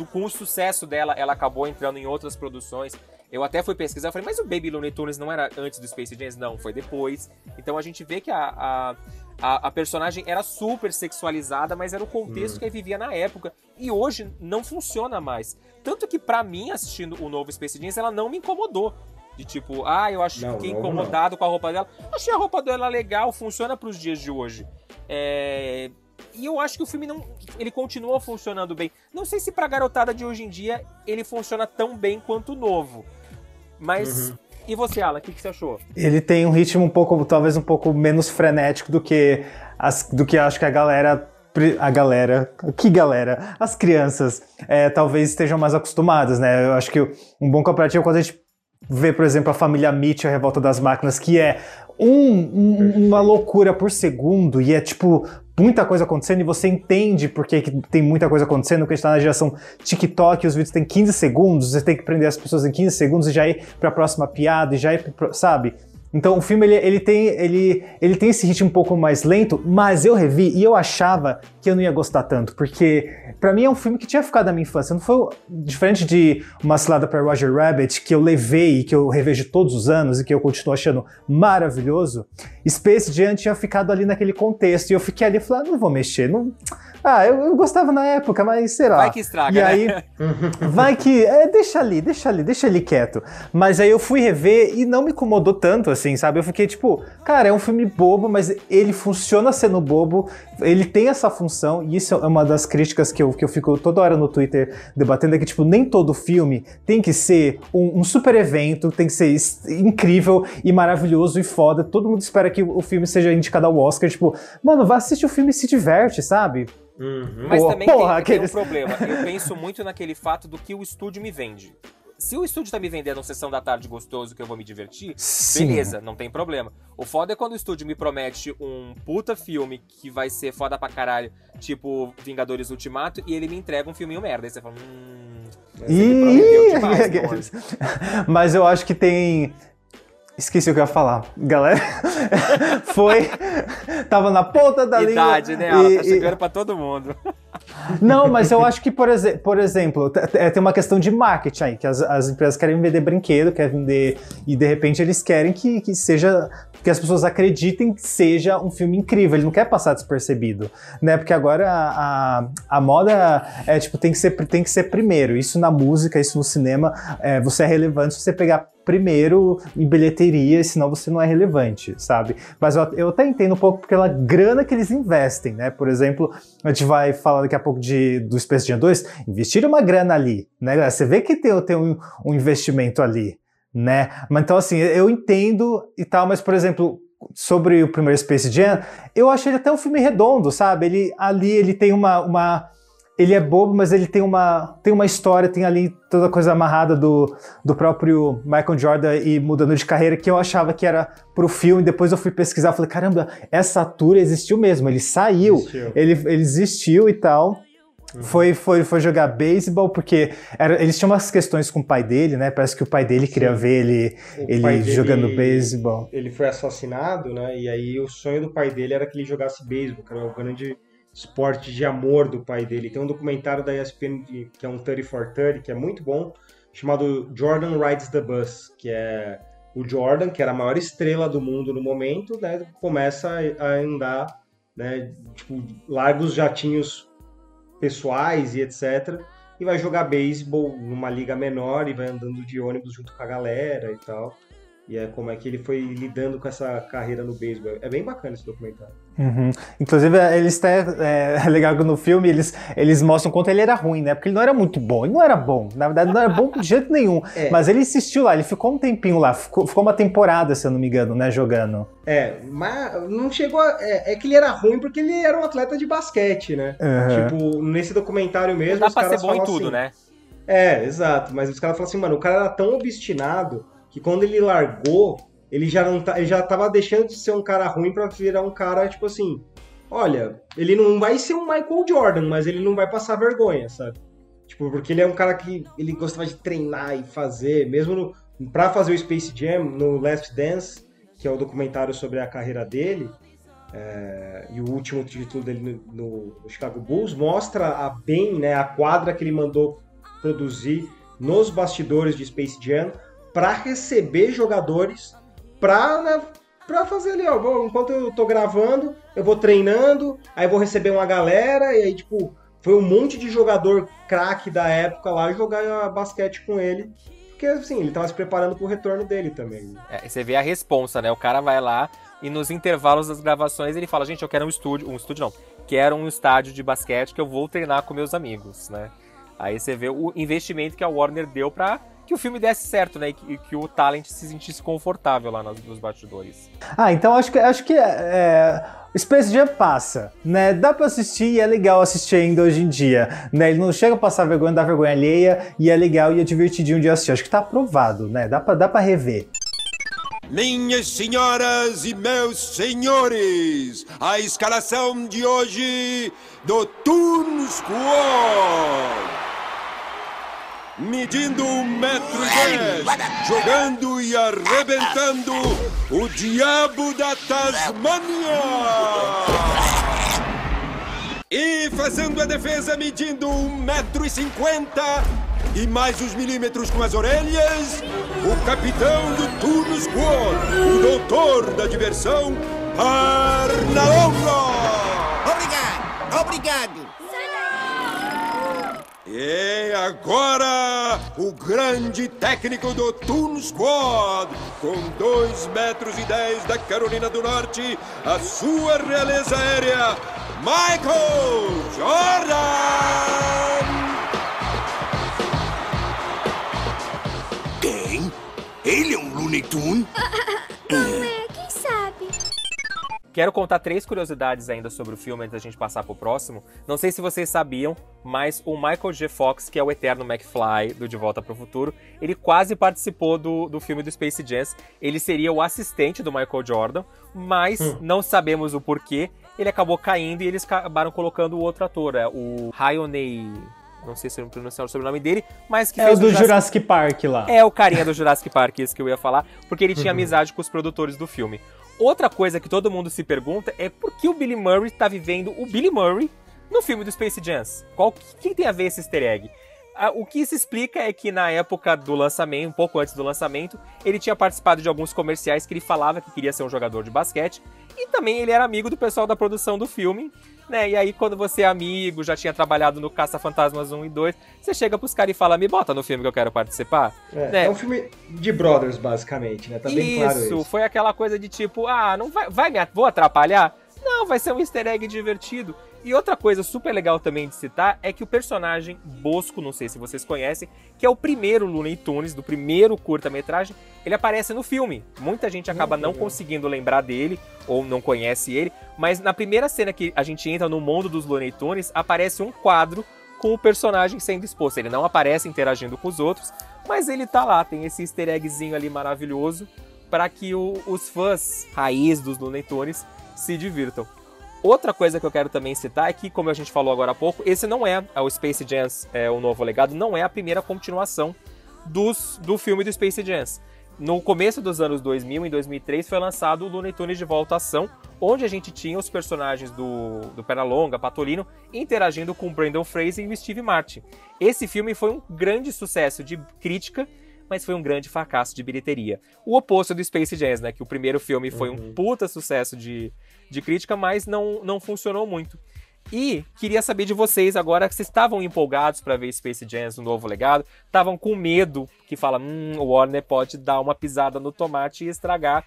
Do, com o sucesso dela, ela acabou entrando em outras produções. Eu até fui pesquisar, falei, mas o Baby Looney Tunes não era antes do Space Jam? Não, foi depois. Então a gente vê que a, a, a, a personagem era super sexualizada, mas era o contexto que ele vivia na época. E hoje não funciona mais. Tanto que pra mim, assistindo o novo Space Jam, ela não me incomodou. De tipo, ah, eu acho Não, fiquei incomodado com a roupa dela. Achei a roupa dela legal, funciona pros dias de hoje. É, E eu acho que o filme não. Ele continua funcionando bem. Não sei se pra garotada de hoje em dia ele funciona tão bem quanto o novo. Mas. E você, Alan, o que, que você achou? Ele tem um ritmo um pouco, talvez um pouco menos frenético do que as, do que acho que a galera a galera, que galera, as crianças é, talvez estejam mais acostumadas, né? Eu acho que um bom comparativo é quando a gente vê, por exemplo, a família Mitch, a Revolta das Máquinas, que é um- um- uma loucura por segundo e é tipo muita coisa acontecendo e você entende por que, que tem muita coisa acontecendo, porque a gente tá na geração TikTok, os vídeos têm 15 segundos, você tem que prender as pessoas em 15 segundos e já ir pra próxima piada e já ir, pro- sabe? Então o filme ele, ele, tem, ele, ele tem esse ritmo um pouco mais lento, mas eu revi e eu achava que eu não ia gostar tanto, porque pra mim é um filme que tinha ficado da minha infância. Não foi diferente de uma cilada para Roger Rabbit, que eu levei e que eu revejo todos os anos e que eu continuo achando maravilhoso. Space Jam tinha ficado ali naquele contexto e eu fiquei ali e falei, ah, não vou mexer. Não... Ah, eu, eu gostava na época, mas sei lá. Vai que estraga, e né? aí, Vai que. É, deixa ali, deixa ali, deixa ele quieto. Mas aí eu fui rever e não me incomodou tanto, assim, sabe? Eu fiquei tipo, cara, é um filme bobo, mas ele funciona sendo bobo, ele tem essa função, e isso é uma das críticas que eu, que eu fico toda hora no Twitter debatendo, é que, tipo, nem todo filme tem que ser um, um super evento, tem que ser incrível e maravilhoso e foda. Todo mundo espera que o filme seja indicado ao Oscar, tipo, mano, vai assistir o filme e se diverte, sabe? Uhum. Mas também porra, tem, tem aqueles- um problema. Eu penso muito naquele fato do que o estúdio me vende. Se o estúdio tá me vendendo um sessão da tarde gostoso que eu vou me divertir, Sim. beleza, não tem problema. O foda é quando o estúdio me promete um puta filme que vai ser foda pra caralho, tipo Vingadores Ultimato, e ele me entrega um filminho merda. Aí você fala, hum. Prometeu Ih, demais. Mas eu acho que tem. Esqueci o que eu ia falar. Galera, foi. Tava na ponta da Idade, língua. né? Ela e- tá e- chegando pra todo mundo. Não, mas eu acho que, por, exe- por exemplo, é, tem uma questão de marketing aí, que as, as empresas querem vender brinquedo, querem vender. E de repente eles querem que, que seja. Que as pessoas acreditem que seja um filme incrível. Ele não quer passar despercebido. Né? Porque agora a, a, a moda é tipo, tem que, ser, tem que ser primeiro. Isso na música, isso no cinema. é, você é relevante se você pegar primeiro em bilheteria, senão você não é relevante, sabe? Mas eu, eu até entendo um pouco pela grana que eles investem, né? Por exemplo, a gente vai falar daqui a pouco de, do Space Jam 2, investiram uma grana ali, né? Você vê que tem, tem um, um investimento ali, né? Mas então, assim, eu entendo e tal, mas, por exemplo, sobre o primeiro Space Jam, eu achei ele até um filme redondo, sabe? Ele ali ele tem uma, uma ele é bobo, mas ele tem uma, tem uma história, tem ali toda a coisa amarrada do, do próprio Michael Jordan e mudando de carreira que eu achava que era pro filme. Depois eu fui pesquisar, falei, caramba, essa tour existiu mesmo. Ele saiu, Existiu. Ele, ele existiu e tal. Foi, foi, foi jogar beisebol, porque era, eles tinham umas questões com o pai dele, né? Parece que o pai dele queria ver ele, O ele dele- jogando beisebol. Ele foi assassinado, né? E aí o sonho do pai dele era que ele jogasse beisebol, que era o grande esporte de amor do pai dele. Tem um documentário da ESPN que é um 30 for 30, que é muito bom, chamado Jordan Rides the Bus, que é o Jordan, que era a maior estrela do mundo no momento, né? Começa a andar, né? Tipo, larga os jatinhos pessoais e etc. E vai jogar beisebol numa liga menor e vai andando de ônibus junto com a galera e tal. E é como é que ele foi lidando com essa carreira no beisebol. É bem bacana esse documentário. Uhum. Inclusive, eles até, é, é legal que no filme eles, eles mostram quanto ele era ruim, né? Porque ele não era muito bom. Ele não era bom. Na verdade, não era bom de jeito nenhum. É. Mas ele insistiu lá, ele ficou um tempinho lá. Ficou, ficou uma temporada, se eu não me engano, né? Jogando. É, mas não chegou a, é, é que ele era ruim porque ele era um atleta de basquete, né? Uhum. Tipo, nesse documentário mesmo, Não dá os pra ser bom em tudo, assim, né? É, exato. Mas os caras falam assim, mano, o cara era tão obstinado que quando ele largou, ele já não tá, ele já tava deixando de ser um cara ruim pra virar um cara, tipo assim, olha, ele não vai ser um Michael Jordan, mas ele não vai passar vergonha, sabe? Tipo, porque ele é um cara que ele gostava de treinar e fazer, mesmo pra fazer o Space Jam, no Last Dance, que é o documentário sobre a carreira dele, é, e o último título dele no- no Chicago Bulls, mostra a bem, né, a quadra que ele mandou produzir nos bastidores de Space Jam para receber jogadores pra, né, pra fazer ali, ó, vou- enquanto eu tô gravando, eu vou treinando, aí vou receber uma galera, e aí, tipo, foi um monte de jogador craque da época lá jogar basquete com ele, porque, assim, ele tava se preparando pro retorno dele também. É, você vê a responsa, né? O cara vai lá e nos intervalos das gravações ele fala, gente, eu quero um estúdio, um estúdio não, quero um estádio de basquete que eu vou treinar com meus amigos, né? Aí você vê o investimento que a Warner deu pra que o filme desse certo, né? E que, que o talent se sentisse confortável lá nos, nos bastidores. Ah, então acho que, acho que é, Space Jam passa, né? Dá pra assistir e é legal assistir ainda hoje em dia, né? Ele não chega a passar vergonha, dá vergonha alheia e é legal e é divertidinho de assistir. Acho que tá aprovado, né? Dá pra, dá pra rever. Minhas senhoras e meus senhores, a escalação de hoje do Toon Squad. Medindo um metro e dez, jogando e arrebentando o diabo da Tasmânia. E fazendo a defesa medindo um metro e cinquenta e mais uns milímetros com as orelhas, o capitão do Turno Squad, o doutor da diversão, Arnaldo! Obrigado, obrigado. E agora, o grande técnico do Toon Squad, com 2 metros e 10 da Carolina do Norte, a sua realeza aérea, Michael Jordan! Quem? Ele é um Looney Tunes? Não é, quem sabe? Quero contar três curiosidades ainda sobre o filme antes da gente passar pro próximo. Não sei se vocês sabiam, mas o Michael J. Fox, que é o eterno McFly do De Volta para o Futuro, ele quase participou do, do filme do Space Jam. Ele seria o assistente do Michael Jordan, mas não sabemos o porquê. Ele acabou caindo e eles acabaram colocando o outro ator, é o Hyonei. Não sei se eu não pronunciar o sobrenome dele, mas que É o fez do Jurassic Park lá. é o carinha do Jurassic Park, isso que eu ia falar, porque ele tinha Uhum. amizade com os produtores do filme. Outra coisa que todo mundo se pergunta é por que o Billy Murray tá vivendo o Billy Murray no filme do Space Jams? Qual que tem a ver esse easter egg? Ah, O que se explica é que na época do lançamento, um pouco antes do lançamento, ele tinha participado de alguns comerciais que ele falava que queria ser um jogador de basquete e também ele era amigo do pessoal da produção do filme né? E aí, quando você é amigo, já tinha trabalhado no Caça Fantasmas 1 e 2, você chega pros caras e fala, me bota no filme que eu quero participar. É, né? é um filme de brothers, basicamente, né? Tá bem claro isso. foi aquela coisa de tipo, ah, não vai, vai me vou atrapalhar? Não, vai ser um easter egg divertido. E outra coisa super legal também de citar é que o personagem Bosco, não sei se vocês conhecem, que é o primeiro Looney Tunes, do primeiro curta-metragem, ele aparece no filme. Muita gente acaba não conseguindo lembrar dele, ou não conhece ele, mas na primeira cena que a gente entra no mundo dos Looney Tunes, aparece um quadro com o personagem sendo exposto. Ele não aparece interagindo com os outros, mas ele tá lá, tem esse easter eggzinho ali maravilhoso para que o, os fãs raiz dos Looney Tunes se divirtam. Outra coisa que eu quero também citar é que, como a gente falou agora há pouco, esse não é, é o Space Jams, é, o novo legado, não é a primeira continuação dos, do filme do Space Jams. No começo dos anos 2000, em 2003, foi lançado o Looney Tunes de Volta à Ação, onde a gente tinha os personagens do, do Pernalonga, Patolino, interagindo com Brandon Fraser e o Steve Martin. Esse filme foi um grande sucesso de crítica, mas foi um grande fracasso de bilheteria. O oposto do Space Jams, né? Que o primeiro filme foi um puta sucesso de, de crítica, mas não, não funcionou muito. E queria saber de vocês agora, que vocês estavam empolgados para ver Space Jam no novo legado, estavam com medo que fala, hum, o Warner pode dar uma pisada no tomate e estragar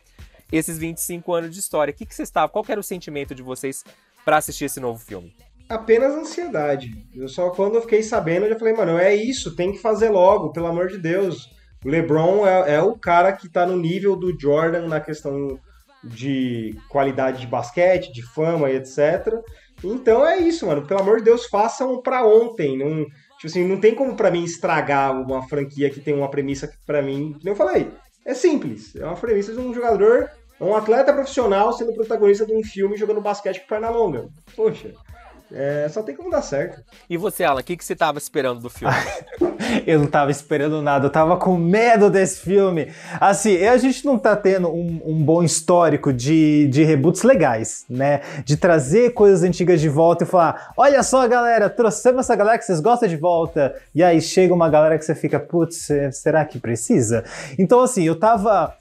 esses 25 anos de história. O que, que vocês estavam? Qual era o sentimento de vocês para assistir esse novo filme? Apenas ansiedade. Eu só quando eu fiquei sabendo, eu já falei, mano, é isso, tem que fazer logo, pelo amor de Deus. O LeBron é, é o cara que tá no nível do Jordan na questão de qualidade de basquete, de fama e etc. Então é isso, mano. Pelo amor de Deus, façam para ontem. Não, tipo assim, não tem como para mim estragar uma franquia que tem uma premissa que para mim, como eu falei, é simples. É uma premissa de um jogador, um atleta profissional sendo protagonista de um filme jogando basquete com perna longa. Poxa, é, só tem como dar certo. E você, Alan, o que, que você tava esperando do filme? eu não tava esperando nada, eu tava com medo desse filme. Assim, a gente não tá tendo um, um, bom histórico de, de reboots legais, né? De trazer coisas antigas de volta e falar: olha só, galera, trouxemos essa galera que vocês gostam de volta. E aí chega uma galera que você fica, putz, será que precisa? Então, assim, eu tava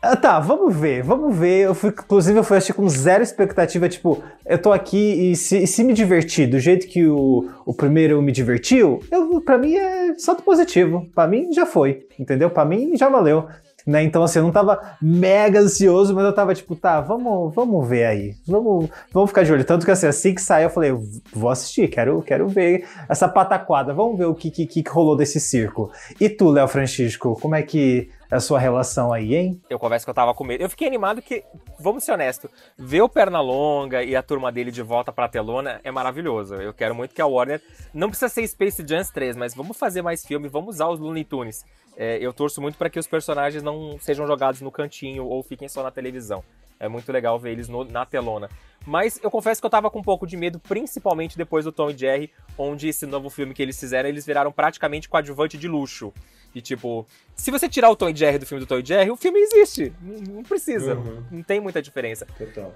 ah, tá, vamos ver, vamos ver. Eu fui, inclusive, eu fui assistir com zero expectativa. Tipo, eu tô aqui e se, se me divertir do jeito que o, o primeiro me divertiu, eu, pra mim é salto positivo. Pra mim já foi, entendeu? Pra mim já valeu. Né? Então, assim, eu não tava mega ansioso, mas eu tava tipo, tá, vamos, vamos ver aí. Vamos, vamos ficar de olho. Tanto que assim, assim que saiu, eu falei, vou assistir, quero, quero ver essa pataquada. Vamos ver o que, que, que rolou desse circo. E tu, Léo Francisco, como é que a sua relação aí, hein? Eu confesso que eu tava com medo. Eu fiquei animado que, vamos ser honestos, ver o Pernalonga e a turma dele de volta pra telona é maravilhoso. Eu quero muito que a Warner, não precisa ser Space Jam 3, mas vamos fazer mais filme, vamos usar os Looney Tunes. É, eu torço muito para que os personagens não sejam jogados no cantinho ou fiquem só na televisão. É muito legal ver eles no, na telona. Mas eu confesso que eu tava com um pouco de medo, principalmente depois do Tom e Jerry, onde esse novo filme que eles fizeram, eles viraram praticamente coadjuvante de luxo. E tipo, se você tirar o Tom e Jerry do filme do Tom e Jerry, o filme existe. Não, precisa. Uhum. Não tem muita diferença.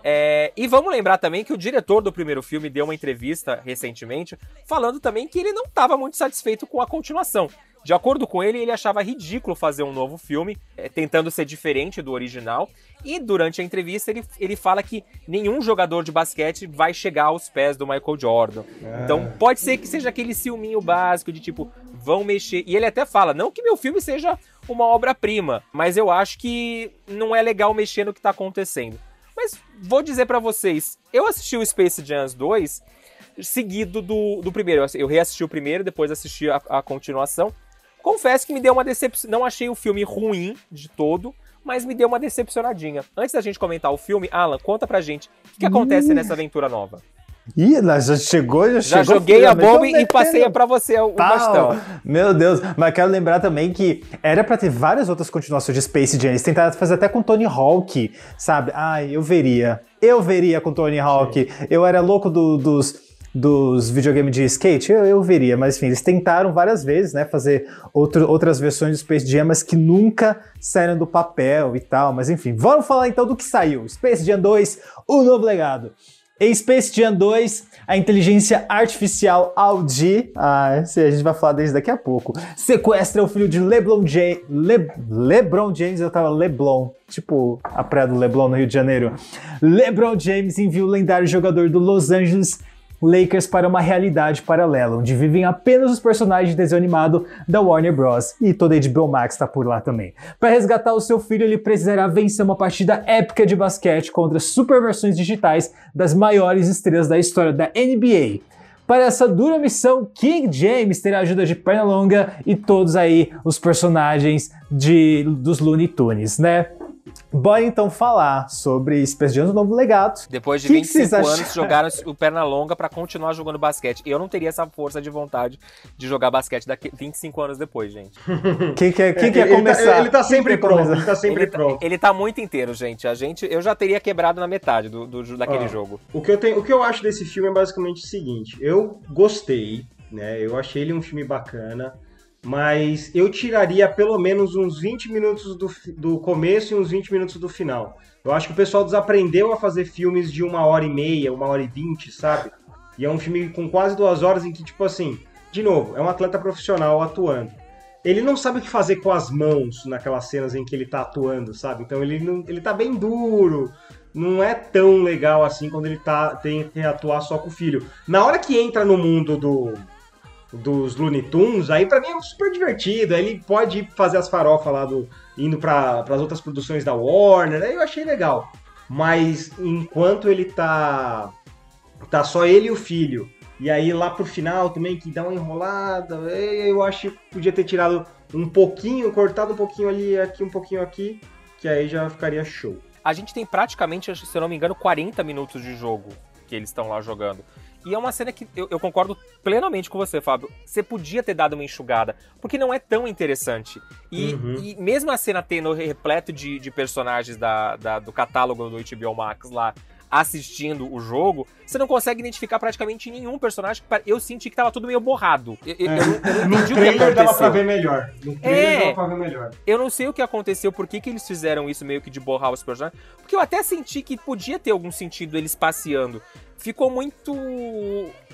É, e vamos lembrar também que o diretor do primeiro filme deu uma entrevista recentemente falando também que ele não estava muito satisfeito com a continuação. De acordo com ele, ele achava ridículo fazer um novo filme, é, tentando ser diferente do original. E durante a entrevista ele, ele fala que nenhum jogador de basquete vai chegar aos pés do Michael Jordan. Ah. Então pode ser que seja aquele ciúminho básico de tipo, vão mexer. E ele até fala, não que meu filme seja uma obra-prima, mas eu acho que não é legal mexer no que tá acontecendo. Mas vou dizer para vocês, eu assisti o Space Jam 2 seguido do, do primeiro. Eu reassisti o primeiro, depois assisti a, a continuação. Confesso que me deu uma decepção. Não achei o filme ruim de todo, mas me deu uma decepcionadinha. Antes da gente comentar o filme, Alan, conta pra gente o que, que acontece nessa aventura nova. Ih, já chegou, já, já chegou. joguei a bomba e passei para você o Pau. bastão. Meu Deus, mas quero lembrar também que era para ter várias outras continuações de Space Jam. Eles tentaram fazer até com Tony Hawk, sabe? Ai, eu veria. Eu veria com Tony Hawk. Sim. Eu era louco do, dos dos videogames de skate, eu, eu veria, mas enfim, eles tentaram várias vezes, né, fazer outro, outras versões do Space Jam, mas que nunca saíram do papel e tal, mas enfim, vamos falar então do que saiu, Space Jam 2, o novo legado. Em Space Jam 2, a inteligência artificial Audi, ah, a gente vai falar desde daqui a pouco, sequestra o filho de LeBron James. Le, LeBron James, eu tava Leblon, tipo a praia do Leblon no Rio de Janeiro. LeBron James envia o lendário jogador do Los Angeles Lakers para uma realidade paralela, onde vivem apenas os personagens de desenho animado da Warner Bros. E toda a HBO Max está por lá também. Para resgatar o seu filho, ele precisará vencer uma partida épica de basquete contra superversões digitais das maiores estrelas da história da NBA. Para essa dura missão, King James terá a ajuda de Pernalonga e todos aí os personagens de, dos Looney Tunes, né? Bora então falar sobre Jam, o novo legado. Depois de Que 25 que anos, acharam? jogaram o perna longa pra continuar jogando basquete. Eu não teria essa força de vontade de jogar basquete daqui 25 anos depois, gente. Quem quer, quem É, quer ele tá- começar? ele tá sempre pronto, ele tá sempre ele, tá- pronto. ele tá muito inteiro, gente. A gente. Eu já teria quebrado na metade do, do- daquele Ó, jogo. O que, eu tenho, o que eu acho desse filme é basicamente o seguinte: eu gostei, né? Eu achei ele um filme bacana, mas eu tiraria pelo menos uns 20 minutos do, do começo e uns 20 minutos do final. Eu acho que o pessoal desaprendeu a fazer filmes de uma hora e meia, uma hora e vinte, sabe? E é um filme com quase duas horas em que, tipo assim, de novo, é um atleta profissional atuando. Ele não sabe o que fazer com as mãos naquelas cenas em que ele tá atuando, sabe? Então ele, não, ele tá bem duro, não é tão legal assim quando ele tá, tem que atuar só com o filho. Na hora que entra no mundo do, dos Looney Tunes, aí pra mim é super divertido. Aí ele pode fazer as farofas lá do. indo para as outras produções da Warner, aí eu achei legal. Mas enquanto ele tá. tá só ele e o filho. E aí lá pro final também, que dá uma enrolada, eu acho que podia ter tirado um pouquinho, cortado um pouquinho ali, aqui, um pouquinho aqui, que aí já ficaria show. A gente tem praticamente, se eu não me engano, 40 minutos de jogo que eles estão lá jogando. E é uma cena que eu, eu concordo plenamente com você, Fábio. Você podia ter dado uma enxugada, porque não é tão interessante. E, Uhum. e mesmo a cena tendo repleto de, de personagens da, da- do catálogo do HBO Max lá assistindo o jogo, você não consegue identificar praticamente nenhum personagem. Eu senti que tava tudo meio borrado. Eu, eu- eu não- eu No o que dava pra ver melhor. No trailer É. dava pra ver melhor. Eu não sei o que aconteceu, por que, que eles fizeram isso meio que de borrar os personagens. Porque eu até senti que podia ter algum sentido eles passeando. Ficou muito.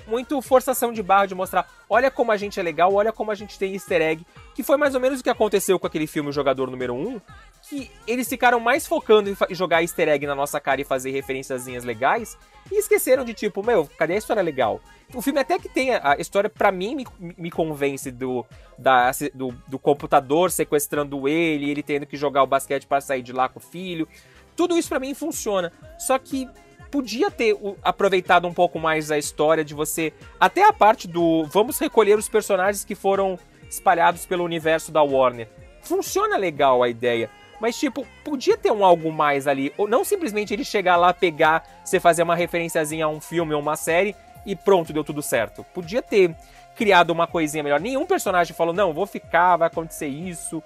Muito forçação de barra de mostrar. Olha como a gente é legal, olha como a gente tem easter egg. Que foi mais ou menos o que aconteceu com aquele filme O Jogador Número 1. Que eles ficaram mais focando em jogar easter egg na nossa cara e fazer referenciazinhas legais. E esqueceram de tipo, meu, cadê a história legal? O filme até que tem a, história, pra mim, me, me convence do, da, do, do computador sequestrando ele, ele tendo que jogar o basquete para sair de lá com o filho. Tudo isso pra mim funciona. Só que podia ter aproveitado um pouco mais a história de você. Até a parte do vamos recolher os personagens que foram espalhados pelo universo da Warner. Funciona legal a ideia. Mas, tipo, podia ter um algo mais ali. Ou não simplesmente ele chegar lá, pegar, você fazer uma referenciazinha a um filme ou uma série e pronto, deu tudo certo. Podia ter criado uma coisinha melhor. Nenhum personagem falou, não, vou ficar, vai acontecer isso.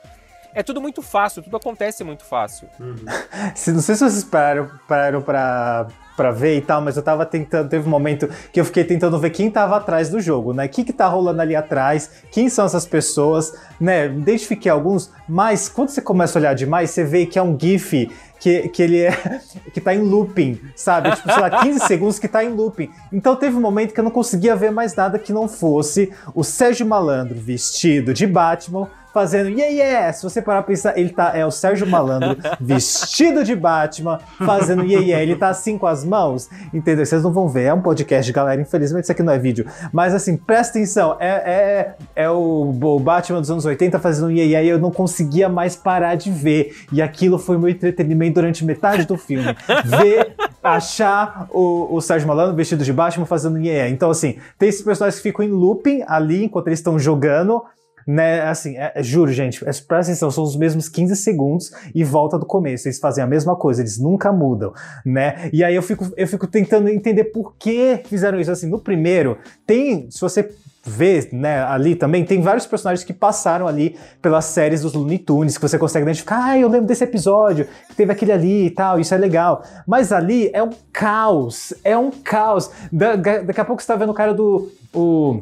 É tudo muito fácil, tudo acontece muito fácil. Se- Não sei se vocês pararam, pararam pra, pra ver e tal, mas eu tava tentando. Teve um momento que eu fiquei tentando ver quem tava atrás do jogo, né? O que que tá rolando ali atrás, quem são essas pessoas, né? Identifiquei alguns, mas quando você começa a olhar demais, você vê que é um GIF. Que, que ele é. que tá em looping, sabe? Tipo, sei lá, 15 segundos que tá em looping. Então teve um momento que eu não conseguia ver mais nada que não fosse o Sérgio Malandro vestido de Batman fazendo yeah, yeah. Se você parar pra pensar, ele tá, é o Sérgio Malandro vestido de Batman, fazendo yeah, yeah. Ele tá assim com as mãos, entendeu? Vocês não vão ver, é um podcast, galera. Infelizmente, isso aqui não é vídeo. Mas assim, presta atenção, é, é, é o, o Batman dos anos 80 fazendo yeah, yeah, e eu não conseguia mais parar de ver. E aquilo foi meu entretenimento durante metade do filme. Ver, achar o, o Sérgio Malandro vestido de Batman fazendo yeah, yeah. Então, assim, tem esses personagens que ficam em looping ali enquanto eles estão jogando né, assim, é- é- juro, gente, é, presta atenção, são os mesmos 15 segundos e volta do começo. Eles fazem a mesma coisa, eles nunca mudam, né? E aí eu fico, eu fico tentando entender por que fizeram isso. Assim, no primeiro, tem, se você vê, né, ali também, tem vários personagens que passaram ali pelas séries dos Looney Tunes, que você consegue identificar, ah, eu lembro desse episódio, teve aquele ali e tal, isso é legal. Mas ali é um caos, é um caos. Da- da- daqui a pouco você tá vendo o cara do. O,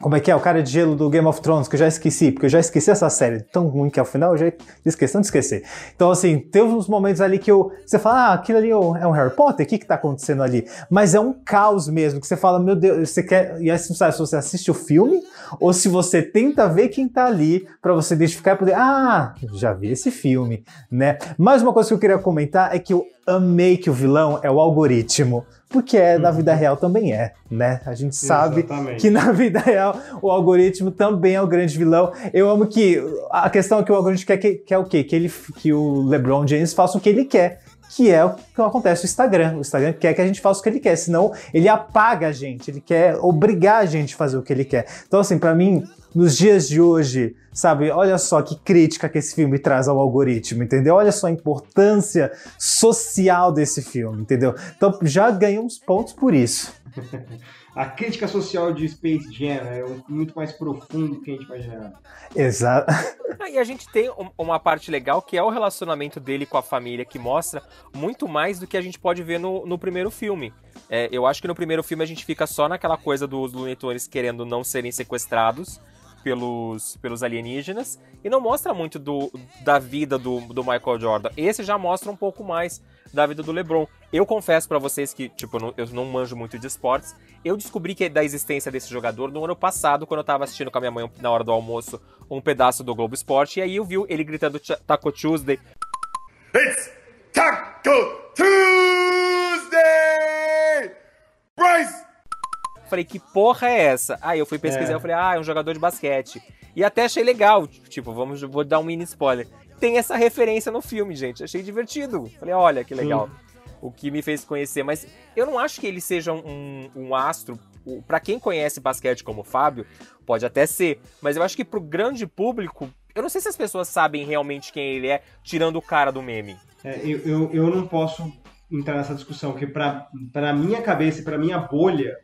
Como é que é? O cara de gelo do Game of Thrones, que eu já esqueci, porque eu já esqueci essa série tão ruim que é o final, eu já esqueci, não esquecer. Então, assim, teve uns momentos ali que eu, você fala, ah, aquilo ali é um Harry Potter, o que que tá acontecendo ali? Mas é um caos mesmo, que você fala, meu Deus, você quer. E aí você não sabe se você assiste o filme ou se você tenta ver quem tá ali para você identificar e poder, ah, já vi esse filme, né? Mais uma coisa que eu queria comentar é que eu amei que o vilão é o algoritmo. Porque é, na vida real também é, né? A gente sabe Exatamente. que na vida real o algoritmo também é o grande vilão. Eu amo que a questão é que o algoritmo quer, que, quer o quê? Que, ele, que o LeBron James faça o que ele quer. Que é o que acontece no Instagram. O Instagram quer que a gente faça o que ele quer, senão ele apaga a gente, ele quer obrigar a gente a fazer o que ele quer. Então, assim, pra mim, nos dias de hoje, sabe, olha só que crítica que esse filme traz ao algoritmo, entendeu? Olha só a importância social desse filme, entendeu? Então já ganhei uns pontos por isso. A crítica social de Space Jam é muito mais profundo do que a gente imaginava. Exato. Ah, E a gente tem um- uma parte legal que é o relacionamento dele com a família, que mostra muito mais do que a gente pode ver no, no primeiro filme. É, eu acho que no primeiro filme a gente fica só naquela coisa dos Looney Tunes querendo não serem sequestrados pelos, pelos alienígenas e não mostra muito do, da vida do, do Michael Jordan. Esse já mostra um pouco mais da vida do LeBron. Eu confesso pra vocês que, tipo, eu não, manjo muito de esportes. Eu descobri que da existência desse jogador no ano passado, quando eu tava assistindo com a minha mãe na hora do almoço um pedaço do Globo Esporte, e aí eu vi ele gritando "Ch- Taco Tuesday. It's Taco Tuesday! Bryce! Falei, que porra é essa? Aí eu fui pesquisar, É. eu falei, ah, é um jogador de basquete. E até achei legal, tipo, vamos, vou dar um mini spoiler. Tem essa referência no filme, gente. Achei divertido. Falei, olha que legal. O que me fez conhecer. Mas eu não acho que ele seja um, um astro. Pra quem conhece basquete como o Fábio, pode até ser. Mas eu acho que pro grande público, eu não sei se as pessoas sabem realmente quem ele é, tirando o cara do meme. É, eu, eu, eu não posso entrar nessa discussão, porque pra minha cabeça e pra minha bolha,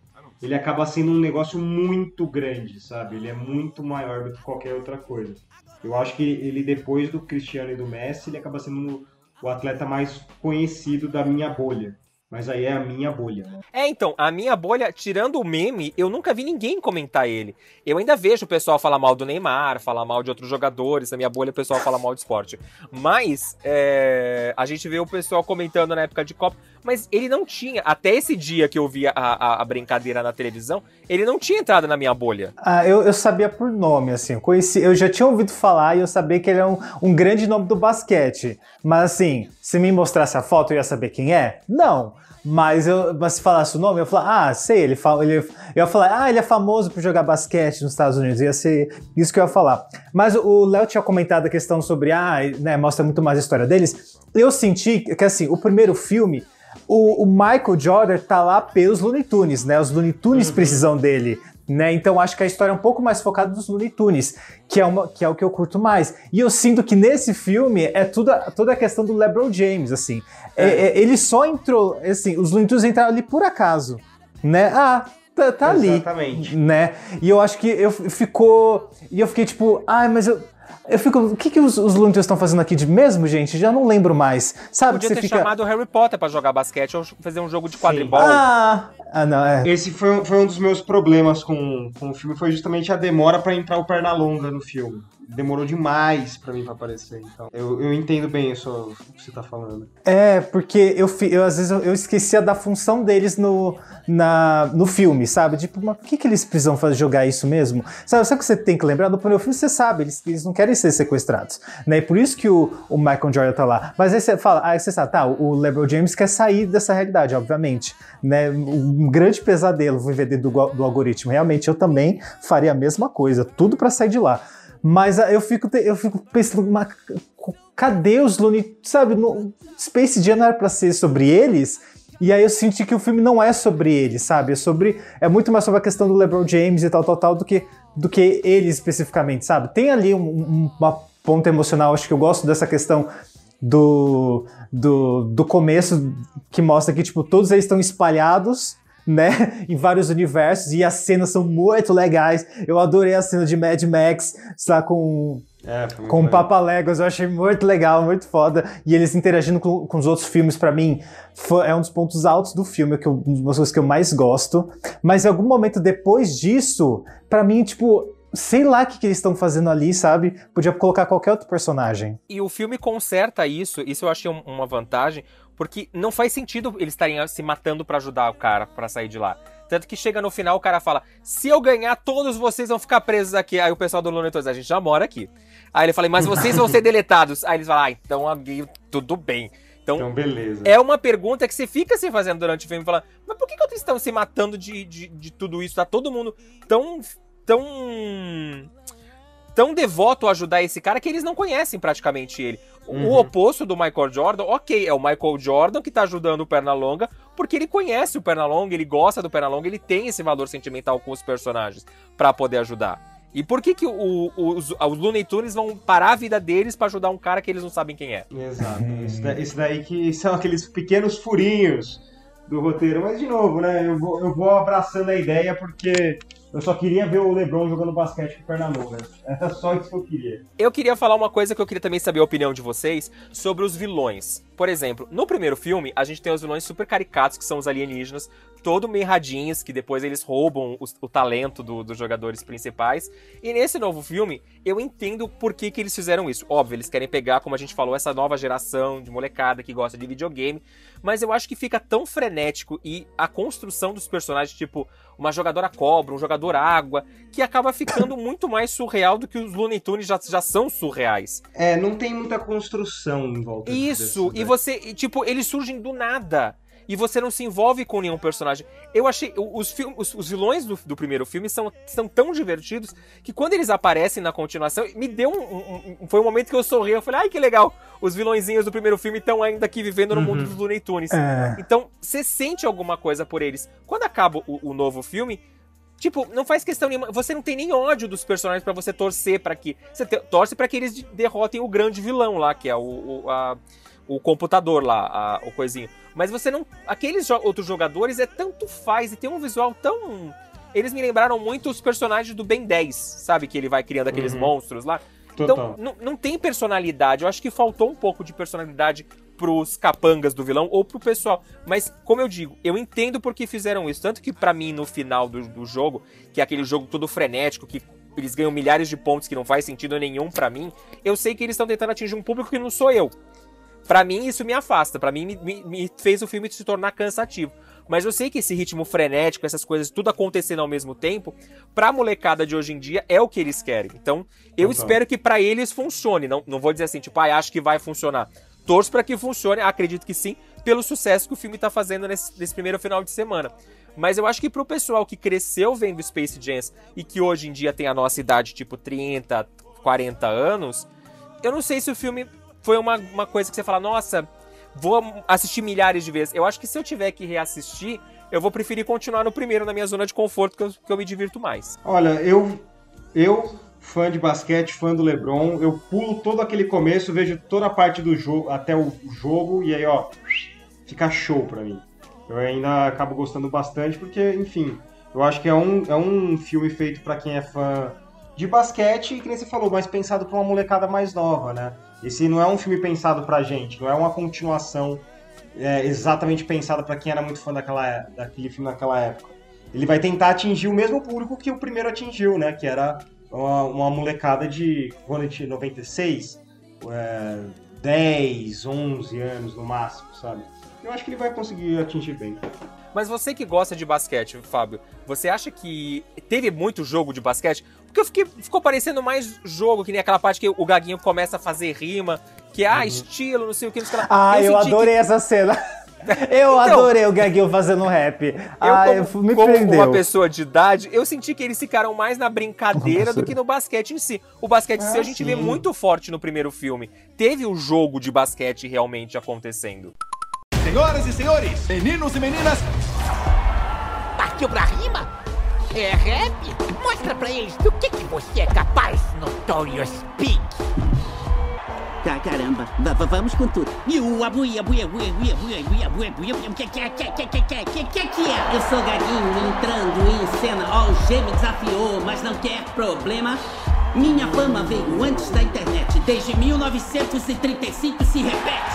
ele acaba sendo um negócio muito grande, sabe? Ele é muito maior do que qualquer outra coisa. Eu acho que ele, depois do Cristiano e do Messi, ele acaba sendo o atleta mais conhecido da minha bolha. Mas aí é a minha bolha, né? É, então, a minha bolha, tirando o meme, eu nunca vi ninguém comentar ele. Eu ainda vejo o pessoal falar mal do Neymar, falar mal de outros jogadores, na minha bolha o pessoal fala mal de esporte. Mas, é, a gente vê o pessoal comentando na época de Copa, mas ele não tinha, até esse dia que eu vi a, a- a brincadeira na televisão, ele não tinha entrado na minha bolha. Ah, eu, eu sabia por nome, assim, eu conheci, eu já tinha ouvido falar e eu sabia que ele é um, um grande nome do basquete. Mas assim, se me mostrasse a foto, eu ia saber quem é? Não. Mas, eu, mas se falasse o nome, eu ia falar, ah, sei, ele, fa- ele eu ia falar, ah, ele é famoso por jogar basquete nos Estados Unidos. Ia ser isso que eu ia falar. Mas o Léo tinha comentado a questão sobre, ah, né, mostra muito mais a história deles. Eu senti que, assim, o primeiro filme, o, o Michael Jordan tá lá pelos Looney Tunes, né? Os Looney Tunes precisam dele. Né? Então acho que a história é um pouco mais focada nos Looney Tunes, que é, uma, que é o que eu curto mais. E eu sinto que nesse filme é tudo, toda a questão do LeBron James, assim. É- é- ele só entrou, assim, os Looney Tunes entraram ali por acaso, né? Ah, tá, tá ali. Exatamente. Né? E eu acho que eu ficou. E eu fiquei tipo, ai, mas eu. Eu fico. O que, que os, os Looney Tunes estão fazendo aqui de mesmo, gente? Já não lembro mais. Sabe? Podia que ter você fica. chamado o Harry Potter pra jogar basquete ou fazer um jogo de quadribol. Ah! Ah, não, é. Esse foi, foi um dos meus problemas com, com o filme, foi justamente a demora pra entrar o Pernalonga no filme. Demorou demais pra mim pra aparecer, então. Eu, eu entendo bem isso o que você tá falando. É, porque eu, eu às vezes eu, eu esquecia da função deles no, na, no filme, sabe? Tipo, mas por que, que eles precisam fazer, jogar isso mesmo? Sabe, sabe o que você tem que lembrar? No primeiro filme você sabe, eles, eles não querem ser sequestrados, né? E por isso que o, o Michael Jordan tá lá. Mas aí você fala, aí você sabe, tá, o LeBron James quer sair dessa realidade, obviamente, né? Um grande pesadelo viver dentro do, do algoritmo. Realmente, eu também faria a mesma coisa, tudo pra sair de lá. Mas ah, eu fico, eu fico pensando, mas cadê os Looney? Sabe, no, Space Jam não era pra ser sobre eles? E aí eu senti que o filme não é sobre eles, sabe? É sobre. É muito mais sobre a questão do LeBron James e tal, tal, tal, do que, do que eles especificamente, sabe? Tem ali um- um- uma ponta emocional, acho que eu gosto dessa questão do, do, do começo que mostra que, tipo, todos eles estão espalhados, né, em vários universos e as cenas são muito legais. Eu adorei a cena de Mad Max, sei lá, com É, com o. Papa Legos, eu achei muito legal, muito foda. E eles interagindo com, com os outros filmes, pra mim, foi- é um dos pontos altos do filme, que eu, uma das coisas que eu mais gosto. Mas em algum momento depois disso, pra mim, tipo, sei lá o que, que eles estão fazendo ali, sabe? Podia colocar qualquer outro personagem. E o filme conserta isso, isso eu achei um- uma vantagem, porque não faz sentido eles estarem se matando pra ajudar o cara pra sair de lá. Tanto que chega no final, o cara fala: se eu ganhar, todos vocês vão ficar presos aqui. Aí o pessoal do Looney Tunes, a gente já mora aqui. Aí ele fala: mas vocês vão ser deletados. Aí eles falam: ah, então tudo bem. Então, Então, beleza. é uma pergunta que você fica se fazendo durante o filme, falando, mas por que, que eles estão se matando de, de, de tudo isso? Tá todo mundo tão. tão. Tão devoto a ajudar esse cara que eles não conhecem praticamente ele. O Uhum. oposto do Michael Jordan, ok, é o Michael Jordan que tá ajudando o Pernalonga, porque ele conhece o Pernalonga, ele gosta do Pernalonga, ele tem esse valor sentimental com os personagens pra poder ajudar. E por que que o- o- os, os Looney Tunes vão parar a vida deles pra ajudar um cara que eles não sabem quem é? Exato. Isso, da- isso daí que são aqueles pequenos furinhos do roteiro. Mas, de novo, né? Eu vou, eu vou abraçando a ideia porque eu só queria ver o LeBron jogando basquete com Pernambuco. Era só isso que eu queria. Eu queria falar uma coisa que eu queria também saber a opinião de vocês sobre os vilões. Por exemplo, no primeiro filme, a gente tem os vilões super caricatos, que são os alienígenas, todo meio erradinhos, que depois eles roubam o, talento do- dos jogadores principais. E nesse novo filme, eu entendo por que, que eles fizeram isso. Óbvio, eles querem pegar, como a gente falou, essa nova geração de molecada que gosta de videogame. Mas eu acho que fica tão frenético e a construção dos personagens, tipo, uma jogadora cobra, um jogador água, que acaba ficando muito mais surreal do que os Looney Tunes já, já são surreais. É, não tem muita construção em volta Isso, desses, e né? você, e, tipo, eles surgem do nada. E você não se envolve com nenhum personagem. Eu achei. Os, filmes, os, os vilões do, do primeiro filme são, são tão divertidos que quando eles aparecem na continuação, me deu um. um- foi um momento que eu sorri. Eu falei, ai que legal! Os vilõezinhos do primeiro filme estão ainda aqui vivendo no mundo dos Looney Tunes. É. Então, você sente alguma coisa por eles. Quando acaba o, o novo filme, Tipo, não faz questão nenhuma. Você não tem nem ódio dos personagens pra você torcer pra que. Você torce pra que eles de- derrotem o grande vilão lá, que é o, o, a- o computador lá, a- o coisinho. Mas você não. Aqueles jo- outros jogadores é tanto faz e tem um visual tão. Eles me lembraram muito os personagens do Ben 10, sabe? Que ele vai criando aqueles Uhum. monstros lá. Total. Então, não, tem personalidade. Eu acho que faltou um pouco de personalidade pros capangas do vilão ou pro pessoal. Mas, como eu digo, eu entendo por que fizeram isso. Tanto que, pra mim, no final do, do jogo, que é aquele jogo todo frenético, que eles ganham milhares de pontos que não faz sentido nenhum pra mim, eu sei que eles estão tentando atingir um público que não sou eu. Pra mim, isso me afasta. Pra mim, me, me- fez o filme se tornar cansativo. Mas eu sei que esse ritmo frenético, essas coisas tudo acontecendo ao mesmo tempo, pra molecada de hoje em dia é o que eles querem. Então, eu Total. espero que pra eles funcione. Não, não vou dizer assim, tipo, ah, acho que vai funcionar. Torço pra que funcione, acredito que sim, pelo sucesso que o filme tá fazendo nesse, nesse primeiro final de semana. Mas eu acho que pro pessoal que cresceu vendo Space Jams e que hoje em dia tem a nossa idade, tipo 30, 40 anos, eu não sei se o filme foi uma, uma coisa que você fala, nossa, vou assistir milhares de vezes. Eu acho que se eu tiver que reassistir, eu vou preferir continuar no primeiro, na minha zona de conforto, que eu, que eu me divirto mais. Olha, eu, eu, fã de basquete, fã do LeBron, eu pulo todo aquele começo, vejo toda a parte do jogo, até o jogo, e aí, ó, fica show pra mim. Eu ainda acabo gostando bastante, porque, enfim, eu acho que é um, é um filme feito pra quem é fã de basquete, e que nem você falou, mas pensado pra uma molecada mais nova, né? Esse não é um filme pensado pra gente, não é uma continuação é, exatamente pensada pra quem era muito fã daquela, é- daquele filme naquela época ele vai tentar atingir o mesmo público que o primeiro atingiu, né? Que era uma, uma molecada de quando tinha 96, é, 10, 11 anos no máximo, sabe? Eu acho que ele vai conseguir atingir bem. Mas você que gosta de basquete, Fábio, você acha que teve muito jogo de basquete? Porque eu fiquei, ficou parecendo mais jogo, que nem aquela parte que o Gaguinho começa a fazer rima, que é, ah, estilo, não sei o que, não sei o que lá. Ah, eu, que- adorei essa cena. Eu Então, adorei o Gaguinho fazendo rap. Eu, ah, como, eu- me como prendeu. uma pessoa de idade, eu senti que eles ficaram mais na brincadeira do que no basquete em si. O basquete em si Ah, a gente vê muito forte no primeiro filme. Teve o jogo de basquete realmente acontecendo. Senhoras e senhores, meninos e meninas, Partiu pra rima? É rap? Mostra pra eles do que, que você é capaz, Notorious Pig. Tá, caramba. Va- vamos com tudo. O abuia, abuia, abuia, abuia, abuia, abuia, abuia, abuia, que que é, que é? Eu sou Gaguinho entrando em cena. Ó, o G me desafiou, mas não quer problema. Minha fama veio antes da internet, desde 1935 se repete.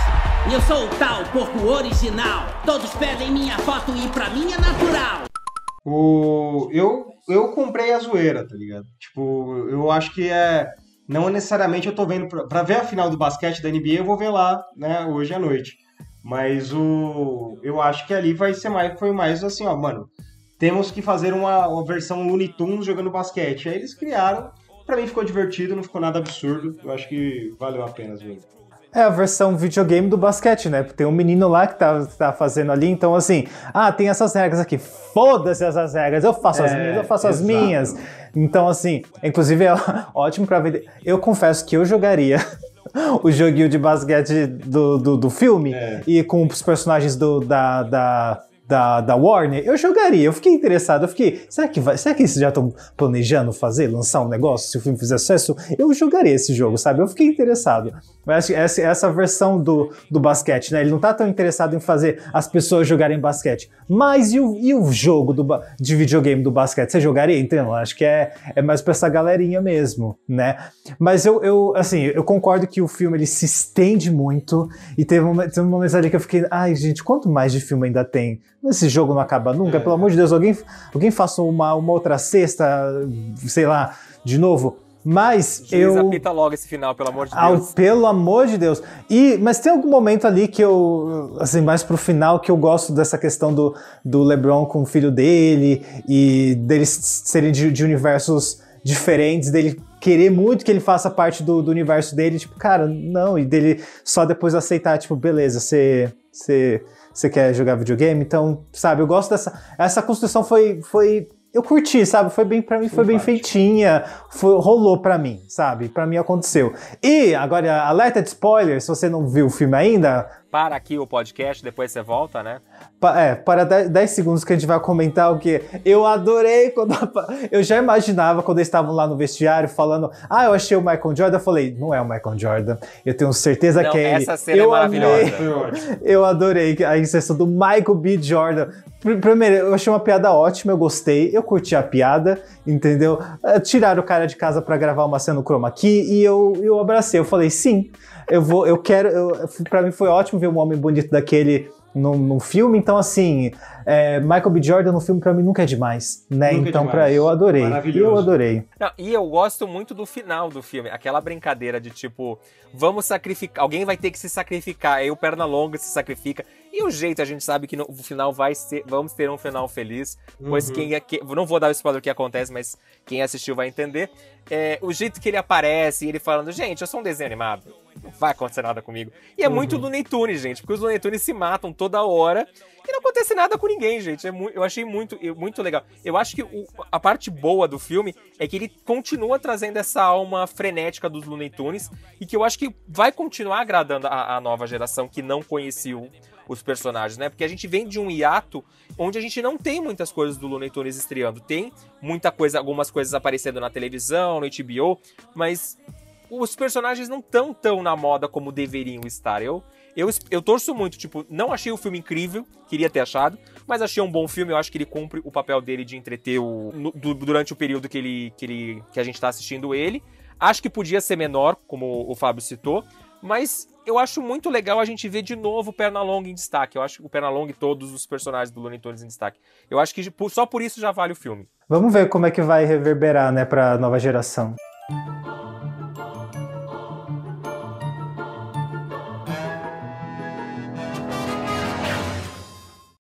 Eu sou o tal porco original. Todos pedem minha foto e pra mim é natural. O... Eu, eu comprei a zoeira, tá ligado? Tipo, eu acho que é. Não necessariamente eu tô vendo. Pra, pra ver a final do basquete da NBA, eu vou ver lá, né, hoje à noite. Mas o. Eu acho que ali vai ser mais. Foi mais assim, ó, mano. Temos que fazer uma, uma versão Looney Tunes jogando basquete. Aí eles criaram. Pra mim ficou divertido, não ficou nada absurdo. Eu acho que valeu a pena ver. É a versão videogame do basquete, né? Tem um menino lá que tá, tá fazendo ali, então assim, ah, tem essas regras aqui, foda-se essas regras, eu faço as É, minhas, eu faço as exato. minhas. Então, assim, inclusive é ótimo pra ver. Eu confesso que eu jogaria o joguinho de basquete do, do, do filme É. e com os personagens do, da, da, da, da Warner, eu jogaria, eu fiquei interessado, eu fiquei, será que, vai, será que eles já estão planejando fazer, lançar um negócio, se o filme fizer sucesso? Eu jogaria esse jogo, sabe? Eu fiquei interessado. Mas essa, essa versão do, do basquete, né? Ele não tá tão interessado em fazer as pessoas jogarem basquete. Mas e o, e o jogo do, de videogame do basquete? Você jogaria? Então, acho que é, é mais pra essa galerinha mesmo, né? Mas eu, eu, assim, eu concordo que o filme ele se estende muito e teve, um, teve um momento ali que eu fiquei, ai gente, quanto mais de filme ainda tem? Esse jogo não acaba nunca, pelo amor de Deus, alguém, alguém faça uma, uma outra cesta, sei lá, de novo. Mas Juiz, eu. apita logo esse final, pelo amor de Ao- Deus. pelo amor de Deus. E, mas tem algum momento ali que eu, assim, mais pro final, que eu gosto dessa questão do, do LeBron com o filho dele e deles serem de, de universos diferentes, dele querer muito que ele faça parte do, do universo dele, tipo, cara, não, e dele só depois aceitar, tipo, beleza, você. você você quer jogar videogame? Então, sabe, eu gosto dessa. Essa construção foi. foi eu curti, sabe? Foi bem para mim, foi bem feitinha, foi, rolou pra mim, sabe? Pra mim aconteceu. E agora alerta de spoiler, se você não viu o filme ainda, Para aqui o podcast, depois você volta, né? pa- é, para 10 10 segundos que a gente vai comentar o que eu adorei quando a- eu já imaginava quando eles estavam lá no vestiário falando, ah, eu achei o Michael Jordan, eu falei, não é o Michael Jordan. Eu tenho certeza Não, que é ele. essa cena é eu maravilhosa. amei. Eu adorei a inserção do Michael B. Jordan. Pr- Primeiro, eu achei uma piada ótima, eu gostei, eu curti a piada, entendeu? Eh, Tiraram o cara de casa pra gravar uma cena no chroma key e eu, eu abracei. Eu falei, sim, eu vou, eu quero. Eu, pra mim foi ótimo ver um homem bonito daquele num, num filme, então assim, eh, Michael B. Jordan no filme pra mim nunca é demais, né? Nunca é então, demais. pra eu adorei. Eu adorei. Não, e eu gosto muito do final do filme, aquela brincadeira de tipo, vamos sacrificar, alguém vai ter que se sacrificar, aí o Pernalonga se sacrifica. E o jeito a gente sabe que no o final vai ser, vamos ter um final feliz, pois Uhum. quem é que, não vou dar o spoiler do que acontece, mas quem assistiu vai entender. É, o jeito que ele aparece, e ele falando, gente, eu sou um desenho animado, não vai acontecer nada comigo. E é muito Looney Tunes, gente, porque os Looney Tunes se matam toda hora e não acontece nada com ninguém, gente. É eu achei muito, muito legal. Eu acho que o- a parte boa do filme é que ele continua trazendo essa alma frenética dos Looney Tunes e que eu acho que vai continuar agradando a, a nova geração que não conhecia o- os personagens, né? Porque a gente vem de um hiato onde a gente não tem muitas coisas do Looney Tunes estreando. Tem muita coisa, algumas coisas aparecendo na televisão, no HBO, mas os personagens não tão tão na moda como deveriam estar. Eu, eu, eu torço muito, tipo, não achei o filme incrível, queria ter achado, mas achei um bom filme, eu acho que ele cumpre o papel dele de entreter o, no- du- durante o período que, ele, que, ele, que a gente tá assistindo ele. Acho que podia ser menor, como o Fábio citou, mas eu acho muito legal a gente ver de novo o Pernalonga em destaque. Eu acho o Pernalonga e todos os personagens do Looney Tunes em destaque. Eu acho que só por isso já vale o filme. Vamos ver como é que vai reverberar, né, pra nova geração.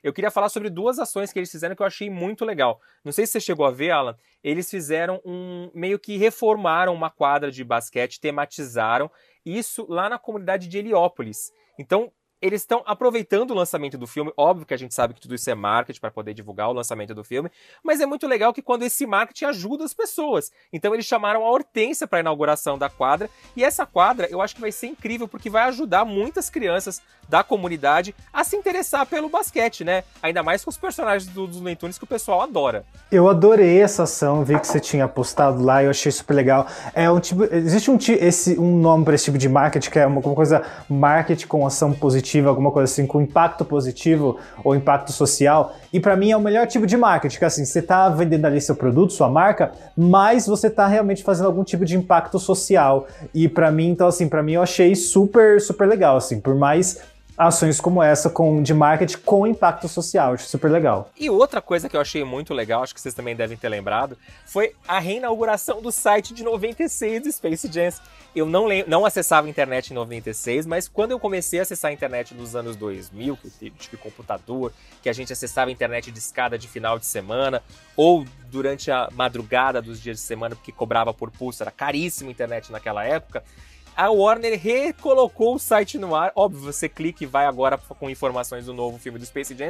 Eu queria falar sobre duas ações que eles fizeram que eu achei muito legal. Não sei se você chegou a ver, Alan. Eles fizeram um. meio que reformaram uma quadra de basquete, tematizaram isso lá na comunidade de Heliópolis. Então, eles estão aproveitando o lançamento do filme. Óbvio que a gente sabe que tudo isso é marketing para poder divulgar o lançamento do filme, mas é muito legal que quando esse marketing ajuda as pessoas. Então eles chamaram a Hortência para a inauguração da quadra, e essa quadra eu acho que vai ser incrível porque vai ajudar muitas crianças da comunidade a se interessar pelo basquete, né? Ainda mais com os personagens do- dos Tunes que o pessoal adora. Eu adorei essa ação, vi que você tinha postado lá, eu achei super legal. É um tipo, existe um, esse, um nome para esse tipo de marketing que é uma, uma coisa marketing com ação positiva positiva, alguma coisa assim, com impacto positivo ou impacto social. E para mim é o melhor tipo de marketing, que assim, você tá vendendo ali seu produto, sua marca, mas você tá realmente fazendo algum tipo de impacto social. E para mim, então assim, para mim eu achei super, super legal, assim, por mais ações como essa com, de marketing com impacto social. Acho super legal. E outra coisa que eu achei muito legal, acho que vocês também devem ter lembrado, foi a reinauguração do site de 96 do Space Jam. Eu não, não acessava a internet em 96, mas quando eu comecei a acessar a internet nos anos 2000, que eu tive computador, que a gente acessava a internet de escada de final de semana, ou durante a madrugada dos dias de semana, porque cobrava por pulso, era caríssimo a internet naquela época, a Warner recolocou o site no ar. Óbvio, você clica e vai agora com informações do novo filme do Space Jam.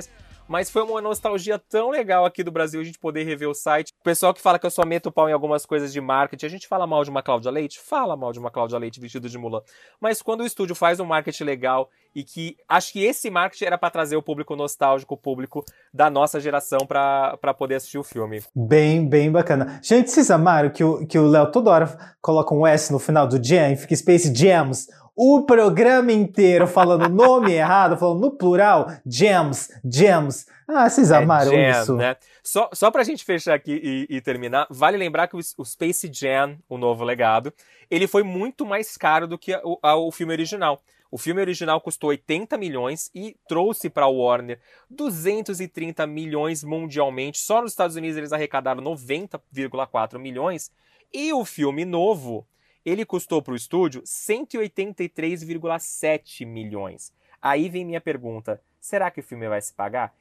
Mas foi uma nostalgia tão legal aqui do Brasil a gente poder rever o site. O pessoal que fala que eu só meto pau em algumas coisas de marketing, a gente fala mal de uma Cláudia Leite? Fala mal de uma Cláudia Leite vestida de Mulan. Mas quando o estúdio faz um marketing legal e que acho que esse marketing era para trazer o público nostálgico, o público da nossa geração para poder assistir o filme. Bem, bem bacana. Gente, vocês amaram que o que o Léo toda hora coloca um S no final do Jam e fica Space Jams? o programa inteiro falando nome errado, falando no plural, Gems, Gems. Ah, vocês é amaram é jam, isso. Né? Só, só pra gente fechar aqui e, e, terminar, vale lembrar que o, o, Space Jam, o novo legado, ele foi muito mais caro do que o, a, o filme original. O filme original custou 80 milhões e trouxe para a Warner 230 milhões mundialmente. Só nos Estados Unidos eles arrecadaram 90,4 milhões. E o filme novo ele custou para o estúdio 183,7 milhões. Aí vem minha pergunta: será que o filme vai se pagar?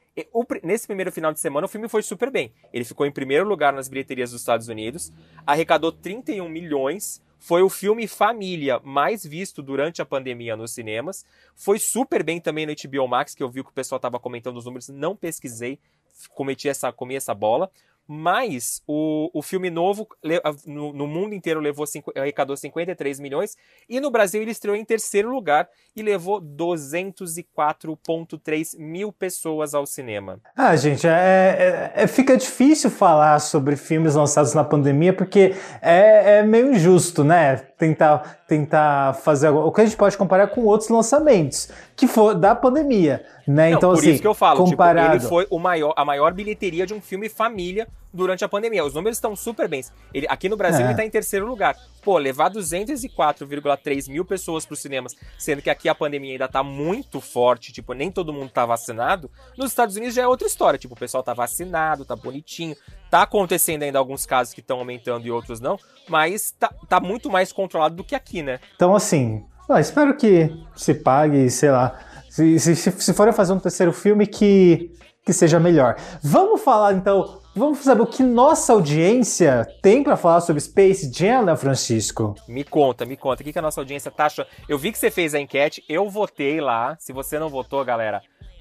Nesse primeiro final de semana, o filme foi super bem. Ele ficou em primeiro lugar nas bilheterias dos Estados Unidos, arrecadou 31 milhões. Foi o filme família mais visto durante a pandemia nos cinemas. Foi super bem também no HBO Max, que eu vi que o pessoal estava comentando os números. Não pesquisei, cometi essa, comi essa bola. Mas o, o filme novo no, no mundo inteiro levou arrecadou 53 milhões e no Brasil ele estreou em terceiro lugar e levou 204,3 mil pessoas ao cinema. Ah, gente, é, é, é, fica difícil falar sobre filmes lançados na pandemia porque é, é meio injusto, né? Tentar, tentar fazer o que a gente pode comparar com outros lançamentos que for da pandemia, né? Não, então por assim, isso que eu falo, comparado... tipo, ele foi o maior, a maior bilheteria de um filme família durante a pandemia. Os números estão super bem. Ele, aqui no Brasil é. ele está em terceiro lugar. Pô, levar 204,3 mil pessoas para os cinemas, sendo que aqui a pandemia ainda está muito forte, tipo, nem todo mundo está vacinado. Nos Estados Unidos já é outra história, tipo, o pessoal está vacinado, tá bonitinho. Tá acontecendo ainda alguns casos que estão aumentando e outros não, mas tá, tá muito mais controlado do que aqui, né? Então, assim, ah, espero que se pague, sei lá. Se, se, se for fazer um terceiro filme, que, que seja melhor. Vamos falar então Vamos saber o que nossa audiência tem para falar sobre Space Jam, né, Francisco? Me conta, me conta. O que, que a nossa audiência tá achando? Eu vi que você fez a enquete, eu votei lá. Se você não votou, galera,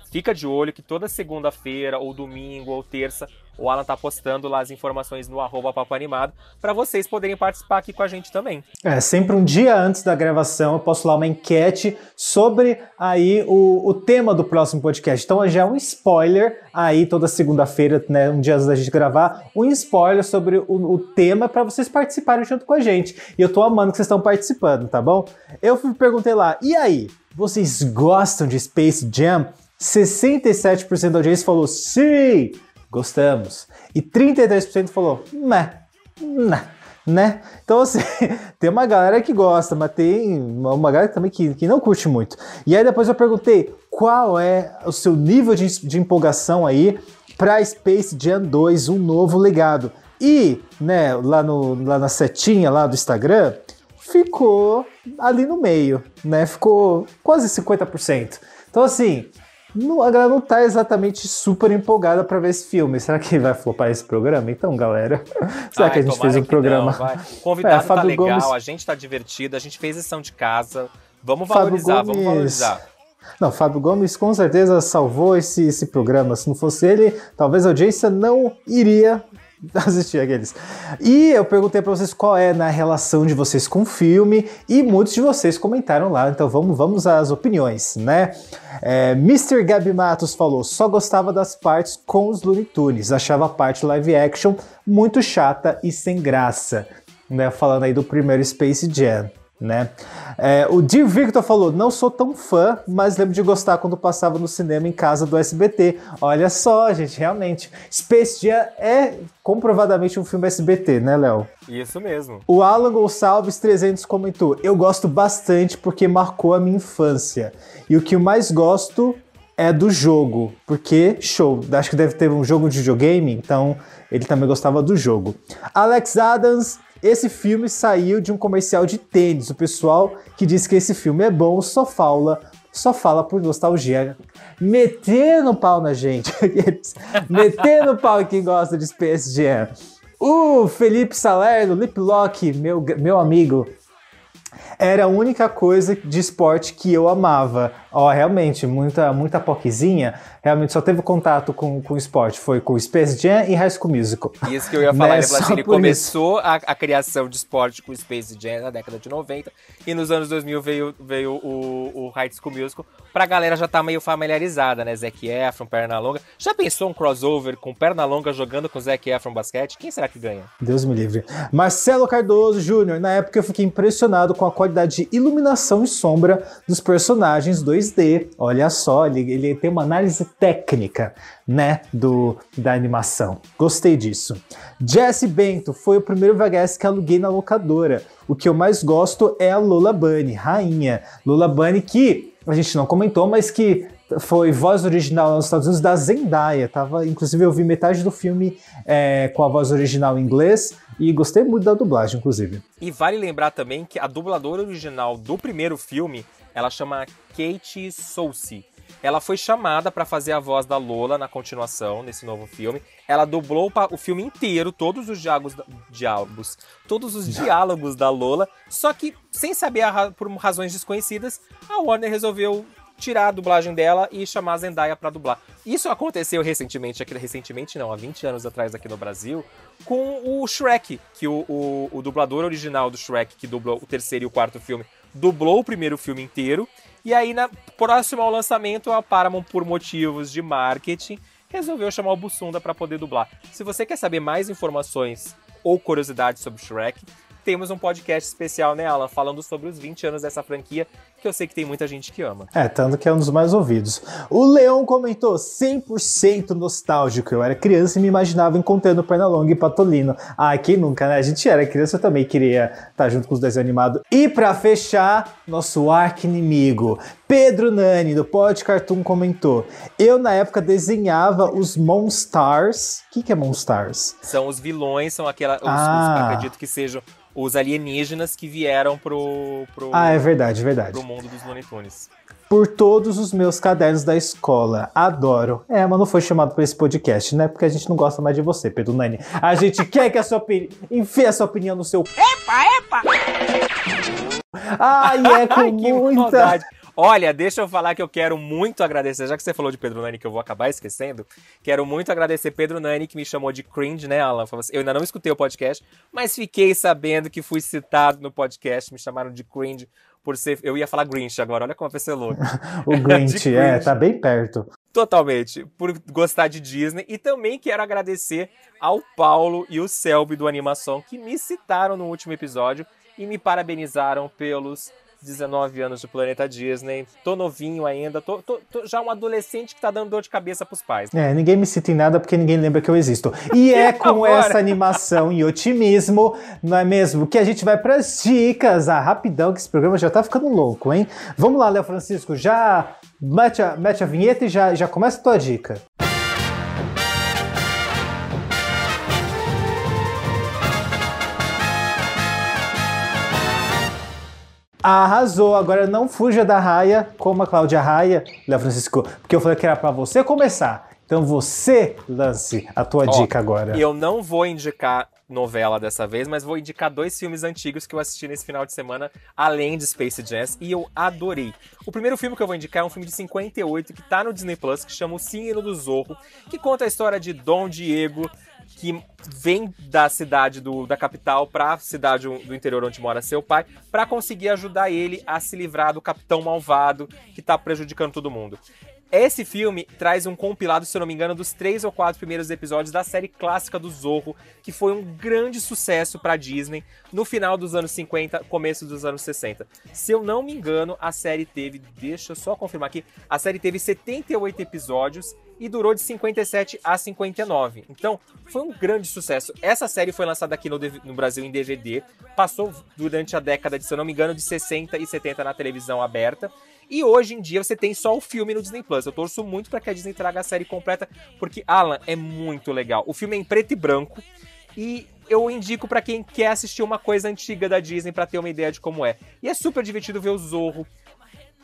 fica de olho que toda segunda-feira, ou domingo, ou terça, o Alan tá postando lá as informações no arroba Papo Animado para vocês poderem participar aqui com a gente também. É, sempre um dia antes da gravação eu posto lá uma enquete sobre aí o, o tema do próximo podcast. Então já é um spoiler aí toda segunda-feira, né, um dia antes da gente gravar, um spoiler sobre o, o tema para vocês participarem junto com a gente. E eu tô amando que vocês estão participando, tá bom? Eu perguntei lá, e aí, vocês gostam de Space Jam? 67% da audiência falou sim! Gostamos. E 33% falou, né, né, né? Então, assim, tem uma galera que gosta, mas tem uma galera também que, que não curte muito. E aí depois eu perguntei qual é o seu nível de, de empolgação aí para Space Jam 2, um novo legado. E, né, lá, no, lá na setinha lá do Instagram, ficou ali no meio, né? Ficou quase 50%. Então, assim, não, a galera não tá exatamente super empolgada para ver esse filme. Será que vai flopar esse programa? Então, galera, será Ai, que a gente fez um programa? Não, Convidado é, tá legal, Gomes... a gente tá divertido, a gente fez lição de casa. Vamos valorizar, Gomes... vamos valorizar. Não, Fábio Gomes com certeza salvou esse, esse programa. Se não fosse ele, talvez a audiência não iria assistir aqueles. E eu perguntei para vocês qual é na relação de vocês com o filme e muitos de vocês comentaram lá, então vamos, vamos às opiniões, né? É, Mr. Gabi Matos falou: só gostava das partes com os Looney Tunes, achava a parte live action muito chata e sem graça, né? Falando aí do primeiro Space Jam. Né? É, o Dear Victor falou: não sou tão fã, mas lembro de gostar quando passava no cinema em casa do SBT. Olha só, gente, realmente. Space Jam é comprovadamente um filme SBT, né, Léo? Isso mesmo. O Alan Gonçalves 300 comentou: Eu gosto bastante porque marcou a minha infância. E o que eu mais gosto é do jogo, porque show. Acho que deve ter um jogo de videogame, então ele também gostava do jogo. Alex Adams esse filme saiu de um comercial de tênis. O pessoal que diz que esse filme é bom só fala, só fala por nostalgia. Metendo pau na gente. Metendo pau em quem gosta de Space Jam. O Felipe Salerno, Lip Lock, meu, meu amigo, era a única coisa de esporte que eu amava. Ó, realmente, muita, muita poquezinha, realmente só teve contato com, com esporte. Foi com Space Jam e High School Musical. Isso que eu ia falar, Né? ele, assim, Só ele por começou a, a criação de esporte com Space Jam na década de 90 e nos anos 2000 veio, veio o, o High School Musical pra galera já tá meio familiarizada, né? Zac Efron, Pernalonga. Já pensou um crossover com Pernalonga jogando com Zac Efron basquete? Quem será que ganha? Deus me livre. Marcelo Cardoso Júnior, na época eu fiquei impressionado com a qualidade de iluminação e sombra dos personagens 2D. Olha só, ele, ele tem uma análise técnica, né, do, da animação. Gostei disso. Jesse Bento foi o primeiro VHS que aluguei na locadora. O que eu mais gosto é a Lola Bunny, rainha. Lola Bunny que a gente não comentou, mas que foi voz original nos Estados Unidos da Zendaya. Tava, inclusive, eu vi metade do filme é, com a voz original em inglês e gostei muito da dublagem, inclusive. E vale lembrar também que a dubladora original do primeiro filme, ela chama Kate Soucy. Ela foi chamada para fazer a voz da Lola na continuação, nesse novo filme. Ela dublou o filme inteiro, todos os diálogos, diálogos, todos os diálogos da Lola, só que sem saber a por razões desconhecidas, a Warner resolveu tirar a dublagem dela e chamar a Zendaya para dublar. Isso aconteceu recentemente, aqui recentemente não, há 20 anos atrás aqui no Brasil, com o Shrek, que o, o, o dublador original do Shrek, que dublou o terceiro e o quarto filme, dublou o primeiro filme inteiro, e aí, na, próximo ao lançamento, a Paramount, por motivos de marketing, resolveu chamar o Bussunda para poder dublar. Se você quer saber mais informações ou curiosidades sobre Shrek, temos um podcast especial, né, Alan, falando sobre os 20 anos dessa franquia, que eu sei que tem muita gente que ama. É, tanto que é um dos mais ouvidos. O Leão comentou 100% nostálgico. Eu era criança e me imaginava encontrando Pernalonga e Patolino. Ah, quem nunca, né? A gente era criança, eu também queria estar junto com os desenhos animados. E pra fechar, nosso arqui-inimigo, Pedro Nani, do Pod Cartoon, comentou: Eu, na época, desenhava os Monstars. O que, que é Monstars? São os vilões, são aquela, os, os- Ah. acredito que sejam os alienígenas que vieram pro, pro, Ah, é verdade, verdade. pro mundo dos Looney Tunes. por todos os meus cadernos da escola. Adoro. É, mas não foi chamado para esse podcast, né? Porque a gente não gosta mais de você, Pedro Nani. A gente quer que a sua opinião. Enfie a sua opinião no seu. Epa, epa! Ai, é com que muita. maldade. Olha, deixa eu falar que eu quero muito agradecer, já que você falou de Pedro Nani, que eu vou acabar esquecendo, quero muito agradecer Pedro Nani, que me chamou de cringe, né, Alan? Assim, Eu ainda não escutei o podcast, mas fiquei sabendo que fui citado no podcast, me chamaram de cringe por ser. Eu ia falar Grinch agora, olha como a pessoa é louca. O Grinch, é, tá bem perto. Totalmente, por gostar de Disney. E também quero agradecer ao Paulo e o Selby do Animação, que me citaram no último episódio e me parabenizaram pelos 19 anos de Planeta Disney. Tô novinho ainda, tô, tô- tô já um adolescente que tá dando dor de cabeça pros pais. É, ninguém me cita em nada porque ninguém lembra que eu existo. E é com essa animação e otimismo, não é mesmo? Que a gente vai pras dicas. Ah, rapidão, que esse programa já tá ficando louco, hein? Vamos lá, Léo Francisco, já mete a, mete a vinheta e já, já começa a tua dica. Arrasou, agora não fuja da raia como a Cláudia Raia, Léo Francisco, porque eu falei que era pra você começar. Então você lance a tua Ó, dica agora. Eu não vou indicar novela dessa vez, mas vou indicar dois filmes antigos que eu assisti nesse final de semana, além de Space Jazz, e eu adorei. O primeiro filme que eu vou indicar é um filme de 58 que tá no Disney Plus, que chama O Sino do Zorro, que conta a história de Dom Diego, que vem da cidade do, da capital para a cidade do interior onde mora seu pai, para conseguir ajudar ele a se livrar do capitão malvado que tá prejudicando todo mundo. Esse filme traz um compilado, se eu não me engano, dos três ou quatro primeiros episódios da série clássica do Zorro, que foi um grande sucesso pra Disney no final dos anos 50, começo dos anos 60. Se eu não me engano, a série teve, deixa eu só confirmar aqui, a série teve 78 episódios e durou de 57 a 59. Então, foi um grande sucesso. Essa série foi lançada aqui no, no, Brasil em DVD, passou durante a década de, se eu não me engano, de 60 e 70 na televisão aberta. E hoje em dia você tem só o filme no Disney Plus. Eu torço muito para que a Disney traga a série completa, porque Alan é muito legal. O filme é em preto e branco e eu indico para quem quer assistir uma coisa antiga da Disney para ter uma ideia de como é. E é super divertido ver o Zorro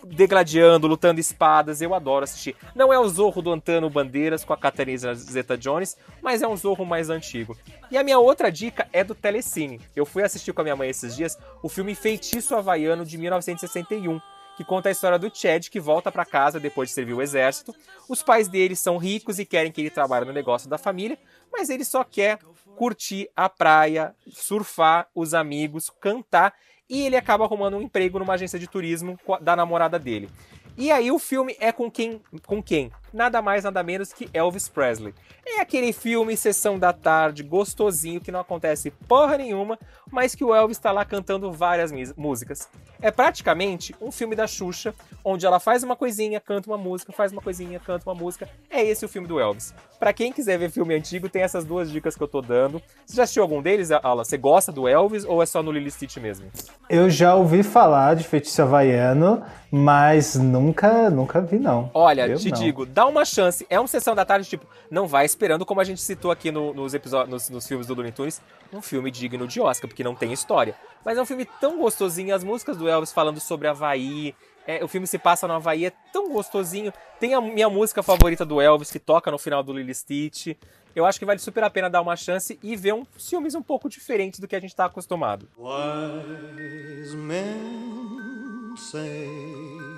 degladiando, lutando espadas, eu adoro assistir. Não é o Zorro do Antano Bandeiras com a Catarina Zeta-Jones, mas é um Zorro mais antigo. E a minha outra dica é do Telecine. Eu fui assistir com a minha mãe esses dias o filme Feitiço Havaiano de 1961 que conta a história do Chad, que volta para casa depois de servir o exército. Os pais dele são ricos e querem que ele trabalhe no negócio da família, mas ele só quer curtir a praia, surfar, os amigos, cantar, e ele acaba arrumando um emprego numa agência de turismo da namorada dele. E aí o filme é com quem? Com quem? Nada mais, nada menos que Elvis Presley. É aquele filme sessão da tarde, gostosinho, que não acontece porra nenhuma, mas que o Elvis está lá cantando várias músicas. É praticamente um filme da Xuxa, onde ela faz uma coisinha, canta uma música, faz uma coisinha, canta uma música. É esse o filme do Elvis. Para quem quiser ver filme antigo, tem essas duas dicas que eu tô dando. Você já assistiu algum deles, Alan? Você gosta do Elvis ou é só no Lily Stitch mesmo? Eu já ouvi falar de Feitiço Havaiano, mas nunca, nunca vi não. Olha, eu te não. digo, dá uma chance. É uma sessão da tarde, tipo, não vai esperando, como a gente citou aqui no, nos episódios, nos, nos, filmes do Looney Tunes, um filme digno de Oscar, porque não tem história. Mas é um filme tão gostosinho, as músicas do Elvis falando sobre Havaí. É, o filme se passa no Havaí, é tão gostosinho. Tem a minha música favorita do Elvis, que toca no final do Lily Stitch. Eu acho que vale super a pena dar uma chance e ver um filmes um pouco diferentes do que a gente está acostumado. Wise men say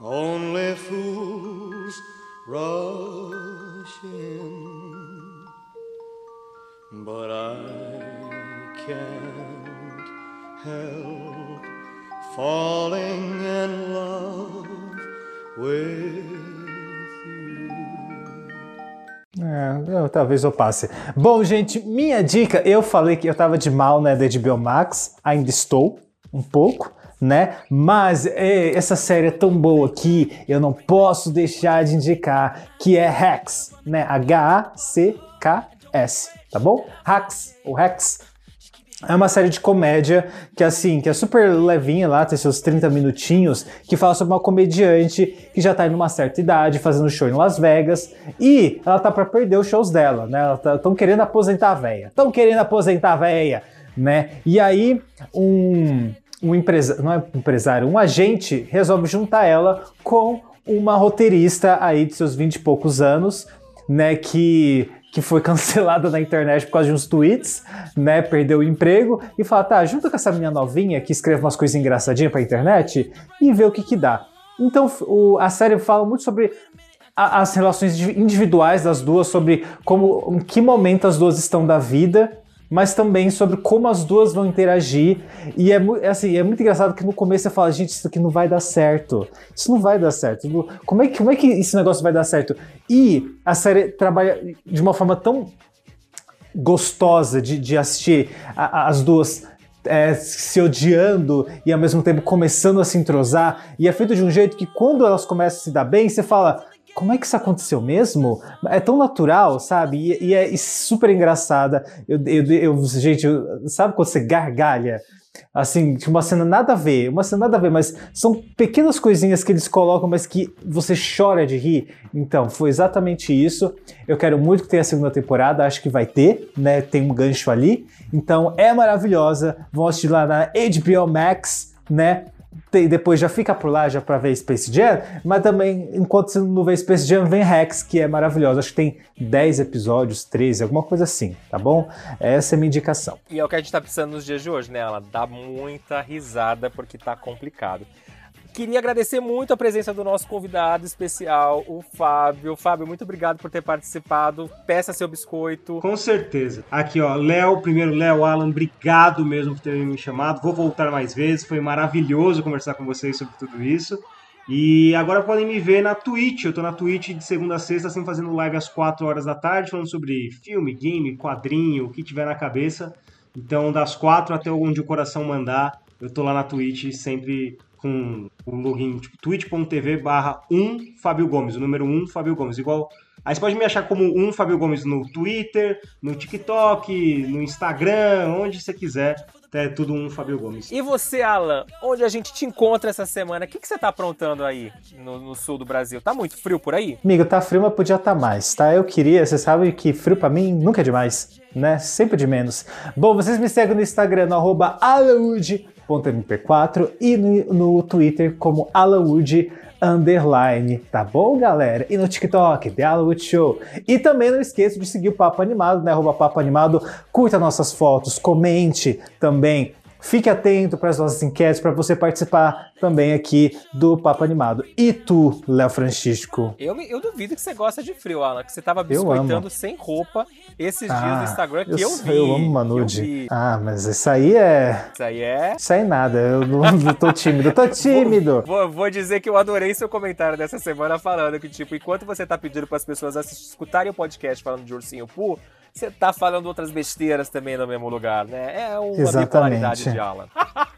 only fools rush in, but I can't help falling in love with É, eu, talvez eu passe. Bom, gente, minha dica, eu falei que eu tava de mal, né, da HBO Max, ainda estou, um pouco, né? Mas é, essa série é tão boa que eu não posso deixar de indicar, que é Hacks, né? H-A-C-K-S, tá bom? Hacks, ou Hacks, é uma série de comédia que assim, que é super levinha lá, tem seus 30 minutinhos, que fala sobre uma comediante que já tá em uma certa idade, fazendo show em Las Vegas, e ela tá para perder os shows dela, né? Ela tá, tão querendo aposentar a véia. Tão querendo aposentar a véia, né? E aí um um empresário, não é empresário, um agente resolve juntar ela com uma roteirista aí de seus 20 e poucos anos, né, que que foi cancelada na internet por causa de uns tweets, né? Perdeu o emprego e fala: tá, junta com essa minha novinha que escreve umas coisas engraçadinhas pra internet e vê o que que dá. Então o, a série fala muito sobre a, as relações individuais das duas, sobre como, em que momento as duas estão da vida mas também sobre como as duas vão interagir. E é, assim, é muito engraçado que no começo você fala, gente, isso aqui não vai dar certo. Isso não vai dar certo. Como é, que, como é que esse negócio vai dar certo? E a série trabalha de uma forma tão gostosa de, de assistir a, a, as duas é, se odiando e ao mesmo tempo começando a se entrosar. E é feito de um jeito que quando elas começam a se dar bem, você fala como é que isso aconteceu mesmo? É tão natural, sabe? E, e é super engraçada. Eu, eu, eu gente, eu, sabe quando você gargalha? Assim, tipo uma cena nada a ver, uma cena nada a ver, mas são pequenas coisinhas que eles colocam, mas que você chora de rir. Então, foi exatamente isso. Eu quero muito que tenha a segunda temporada, acho que vai ter, né? Tem um gancho ali. Então, é maravilhosa. Vão assistir lá na HBO Max, né? Depois já fica por lá já para ver Space Jam, mas também, enquanto você não vê Space Jam, vem Rex, que é maravilhoso. Acho que tem 10 episódios, 13, alguma coisa assim, tá bom? Essa é a minha indicação. E é o que a gente tá precisando nos dias de hoje, né? Ela dá muita risada porque tá complicado. Queria agradecer muito a presença do nosso convidado especial, o Fábio. Fábio, muito obrigado por ter participado. Peça seu biscoito. Com certeza. Aqui, ó, Léo, primeiro, Léo, Alan, obrigado mesmo por terem me chamado. Vou voltar mais vezes. Foi maravilhoso conversar com vocês sobre tudo isso. E agora podem me ver na Twitch. Eu tô na Twitch de segunda a sexta, sempre fazendo live às 4 horas da tarde, falando sobre filme, game, quadrinho, o que tiver na cabeça. Então, das 4 até onde o coração mandar, eu tô lá na Twitch sempre com o login tipo, twitch.tv barra 1 Fábio Gomes, o número 1 Fábio Gomes. Igual. Aí você pode me achar como 1 Fábio Gomes no Twitter, no TikTok, no Instagram, onde você quiser. É tudo um Fábio Gomes. E você, Alan, onde a gente te encontra essa semana? O que, que você tá aprontando aí no, no, sul do Brasil? Tá muito frio por aí? Amigo, tá frio, mas podia estar tá mais, tá? Eu queria, você sabe que frio para mim nunca é demais, né? Sempre de menos. Bom, vocês me seguem no Instagram, no arroba alanwood.mp4 e no, no Twitter como alanwood underline, tá bom, galera? E no TikTok, The Hollywood Show. E também não esqueça de seguir o Papo Animado, né? Arroba Papo Animado, curta nossas fotos, comente também Fique atento para as nossas enquetes para você participar também aqui do Papo Animado. E tu, Léo Francisco? Eu, eu duvido que você gosta de frio, Alan, que você tava biscoitando sem roupa esses ah, dias no Instagram que eu, eu vi. Eu amo uma nude. Ah, mas isso aí é... Isso aí é... Isso aí nada, eu não, não tô tímido, eu tô tímido. Vou, vou, vou, dizer que eu adorei seu comentário dessa semana falando que, tipo, enquanto você tá pedindo para as pessoas assistir, escutarem o podcast falando de Ursinho Poo, você tá falando outras besteiras também no mesmo lugar, né? É uma Exatamente. bipolaridade de Alan.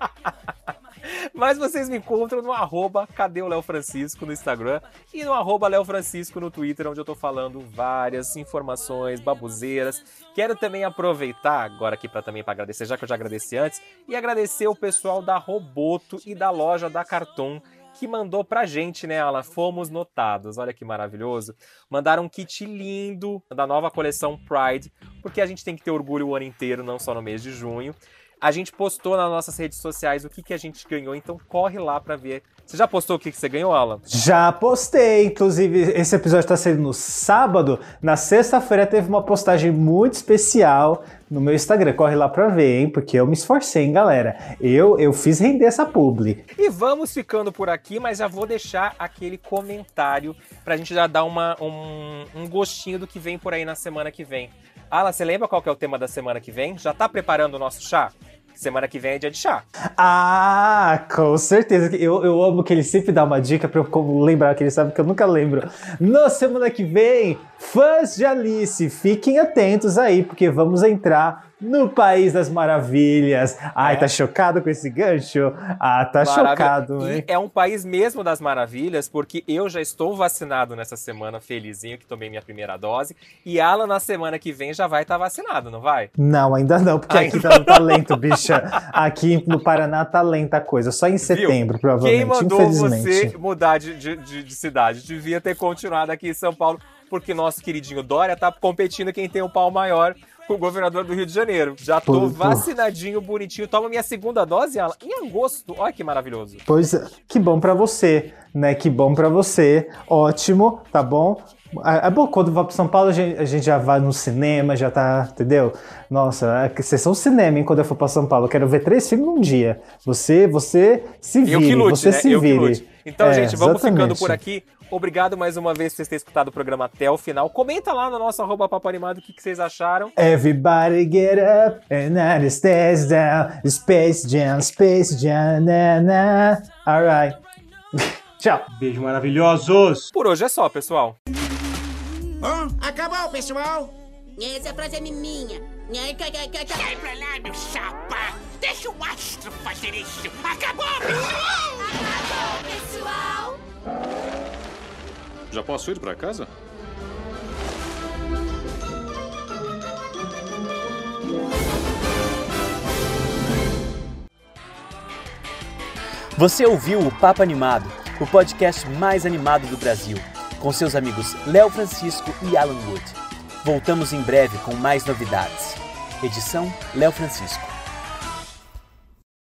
Mas vocês me encontram no arroba Cadê o Léo Francisco no Instagram e no arroba Léo Francisco no Twitter, onde eu tô falando várias informações babuzeiras. Quero também aproveitar agora aqui para também para agradecer, já que eu já agradeci antes, e agradecer o pessoal da Roboto e da loja da Carton que mandou pra gente, né, Alan? Fomos notados. Olha que maravilhoso. Mandaram um kit lindo da nova coleção Pride, porque a gente tem que ter orgulho o ano inteiro, não só no mês de junho. A gente postou nas nossas redes sociais o que, que a gente ganhou, então corre lá para ver. Você já postou o que, que você ganhou, Alan? Já postei. Inclusive, esse episódio está sendo no sábado. Na sexta-feira teve uma postagem muito especial no meu Instagram. Corre lá pra ver, hein? Porque eu me esforcei, hein, galera. Eu, eu fiz render essa publi. E vamos ficando por aqui, mas já vou deixar aquele comentário pra gente já dar uma, um, um gostinho do que vem por aí na semana que vem. Alan, você lembra qual que é o tema da semana que vem? Já tá preparando o nosso chá? Semana que vem é dia de chá. Ah, com certeza. Eu, eu amo que ele sempre dá uma dica pra eu lembrar, que ele sabe que eu nunca lembro. Na semana que vem, fãs de Alice, fiquem atentos aí, porque vamos entrar no País das Maravilhas. Ai, é. tá chocado com esse gancho? Ah, tá Maravilha. chocado, hein? E é um país mesmo das maravilhas, porque eu já estou vacinado nessa semana, felizinho, que tomei minha primeira dose. E Alan, na semana que vem, já vai estar tá vacinado, não vai? Não, ainda não, porque ainda aqui tá no talento, bicha. Aqui no Paraná tá lenta a coisa. Só em setembro, Viu? provavelmente, Quem mandou você mudar de, de, de, de cidade? Devia ter continuado aqui em São Paulo porque nosso queridinho Dória tá competindo quem tem o pau maior com o governador do Rio de Janeiro. Já tô vacinadinho, bonitinho. Toma minha segunda dose, Alan, em agosto. Olha que maravilhoso. Pois é, que bom para você, né? Que bom para você. Ótimo, tá bom? É, é bom quando vai para São Paulo, a gente, a gente, já vai no cinema, já tá, entendeu? Nossa, é sessão cinema, hein, quando eu for para São Paulo. Eu quero ver três filmes num dia. Você, você se vire, lute, você né? se vire. Então, é, gente, vamos exatamente. ficando por aqui. Obrigado mais uma vez por vocês terem escutado o programa até o final. Comenta lá no nosso arroba papo animado o que, que vocês acharam. Everybody get up and not stays down. Space Jam, Space Jam, na, na. Alright. Tchau. Beijo maravilhosos. Por hoje é só, pessoal. Bom, acabou, pessoal. Essa frase é minha. Sai pra lá, meu chapa. Deixa o astro fazer isso. Acabou, pessoal. Acabou, pessoal. Já posso ir para casa? Você ouviu o Papo Animado, o podcast mais animado do Brasil, com seus amigos Léo Francisco e Alan Wood. Voltamos em breve com mais novidades. Edição Léo Francisco.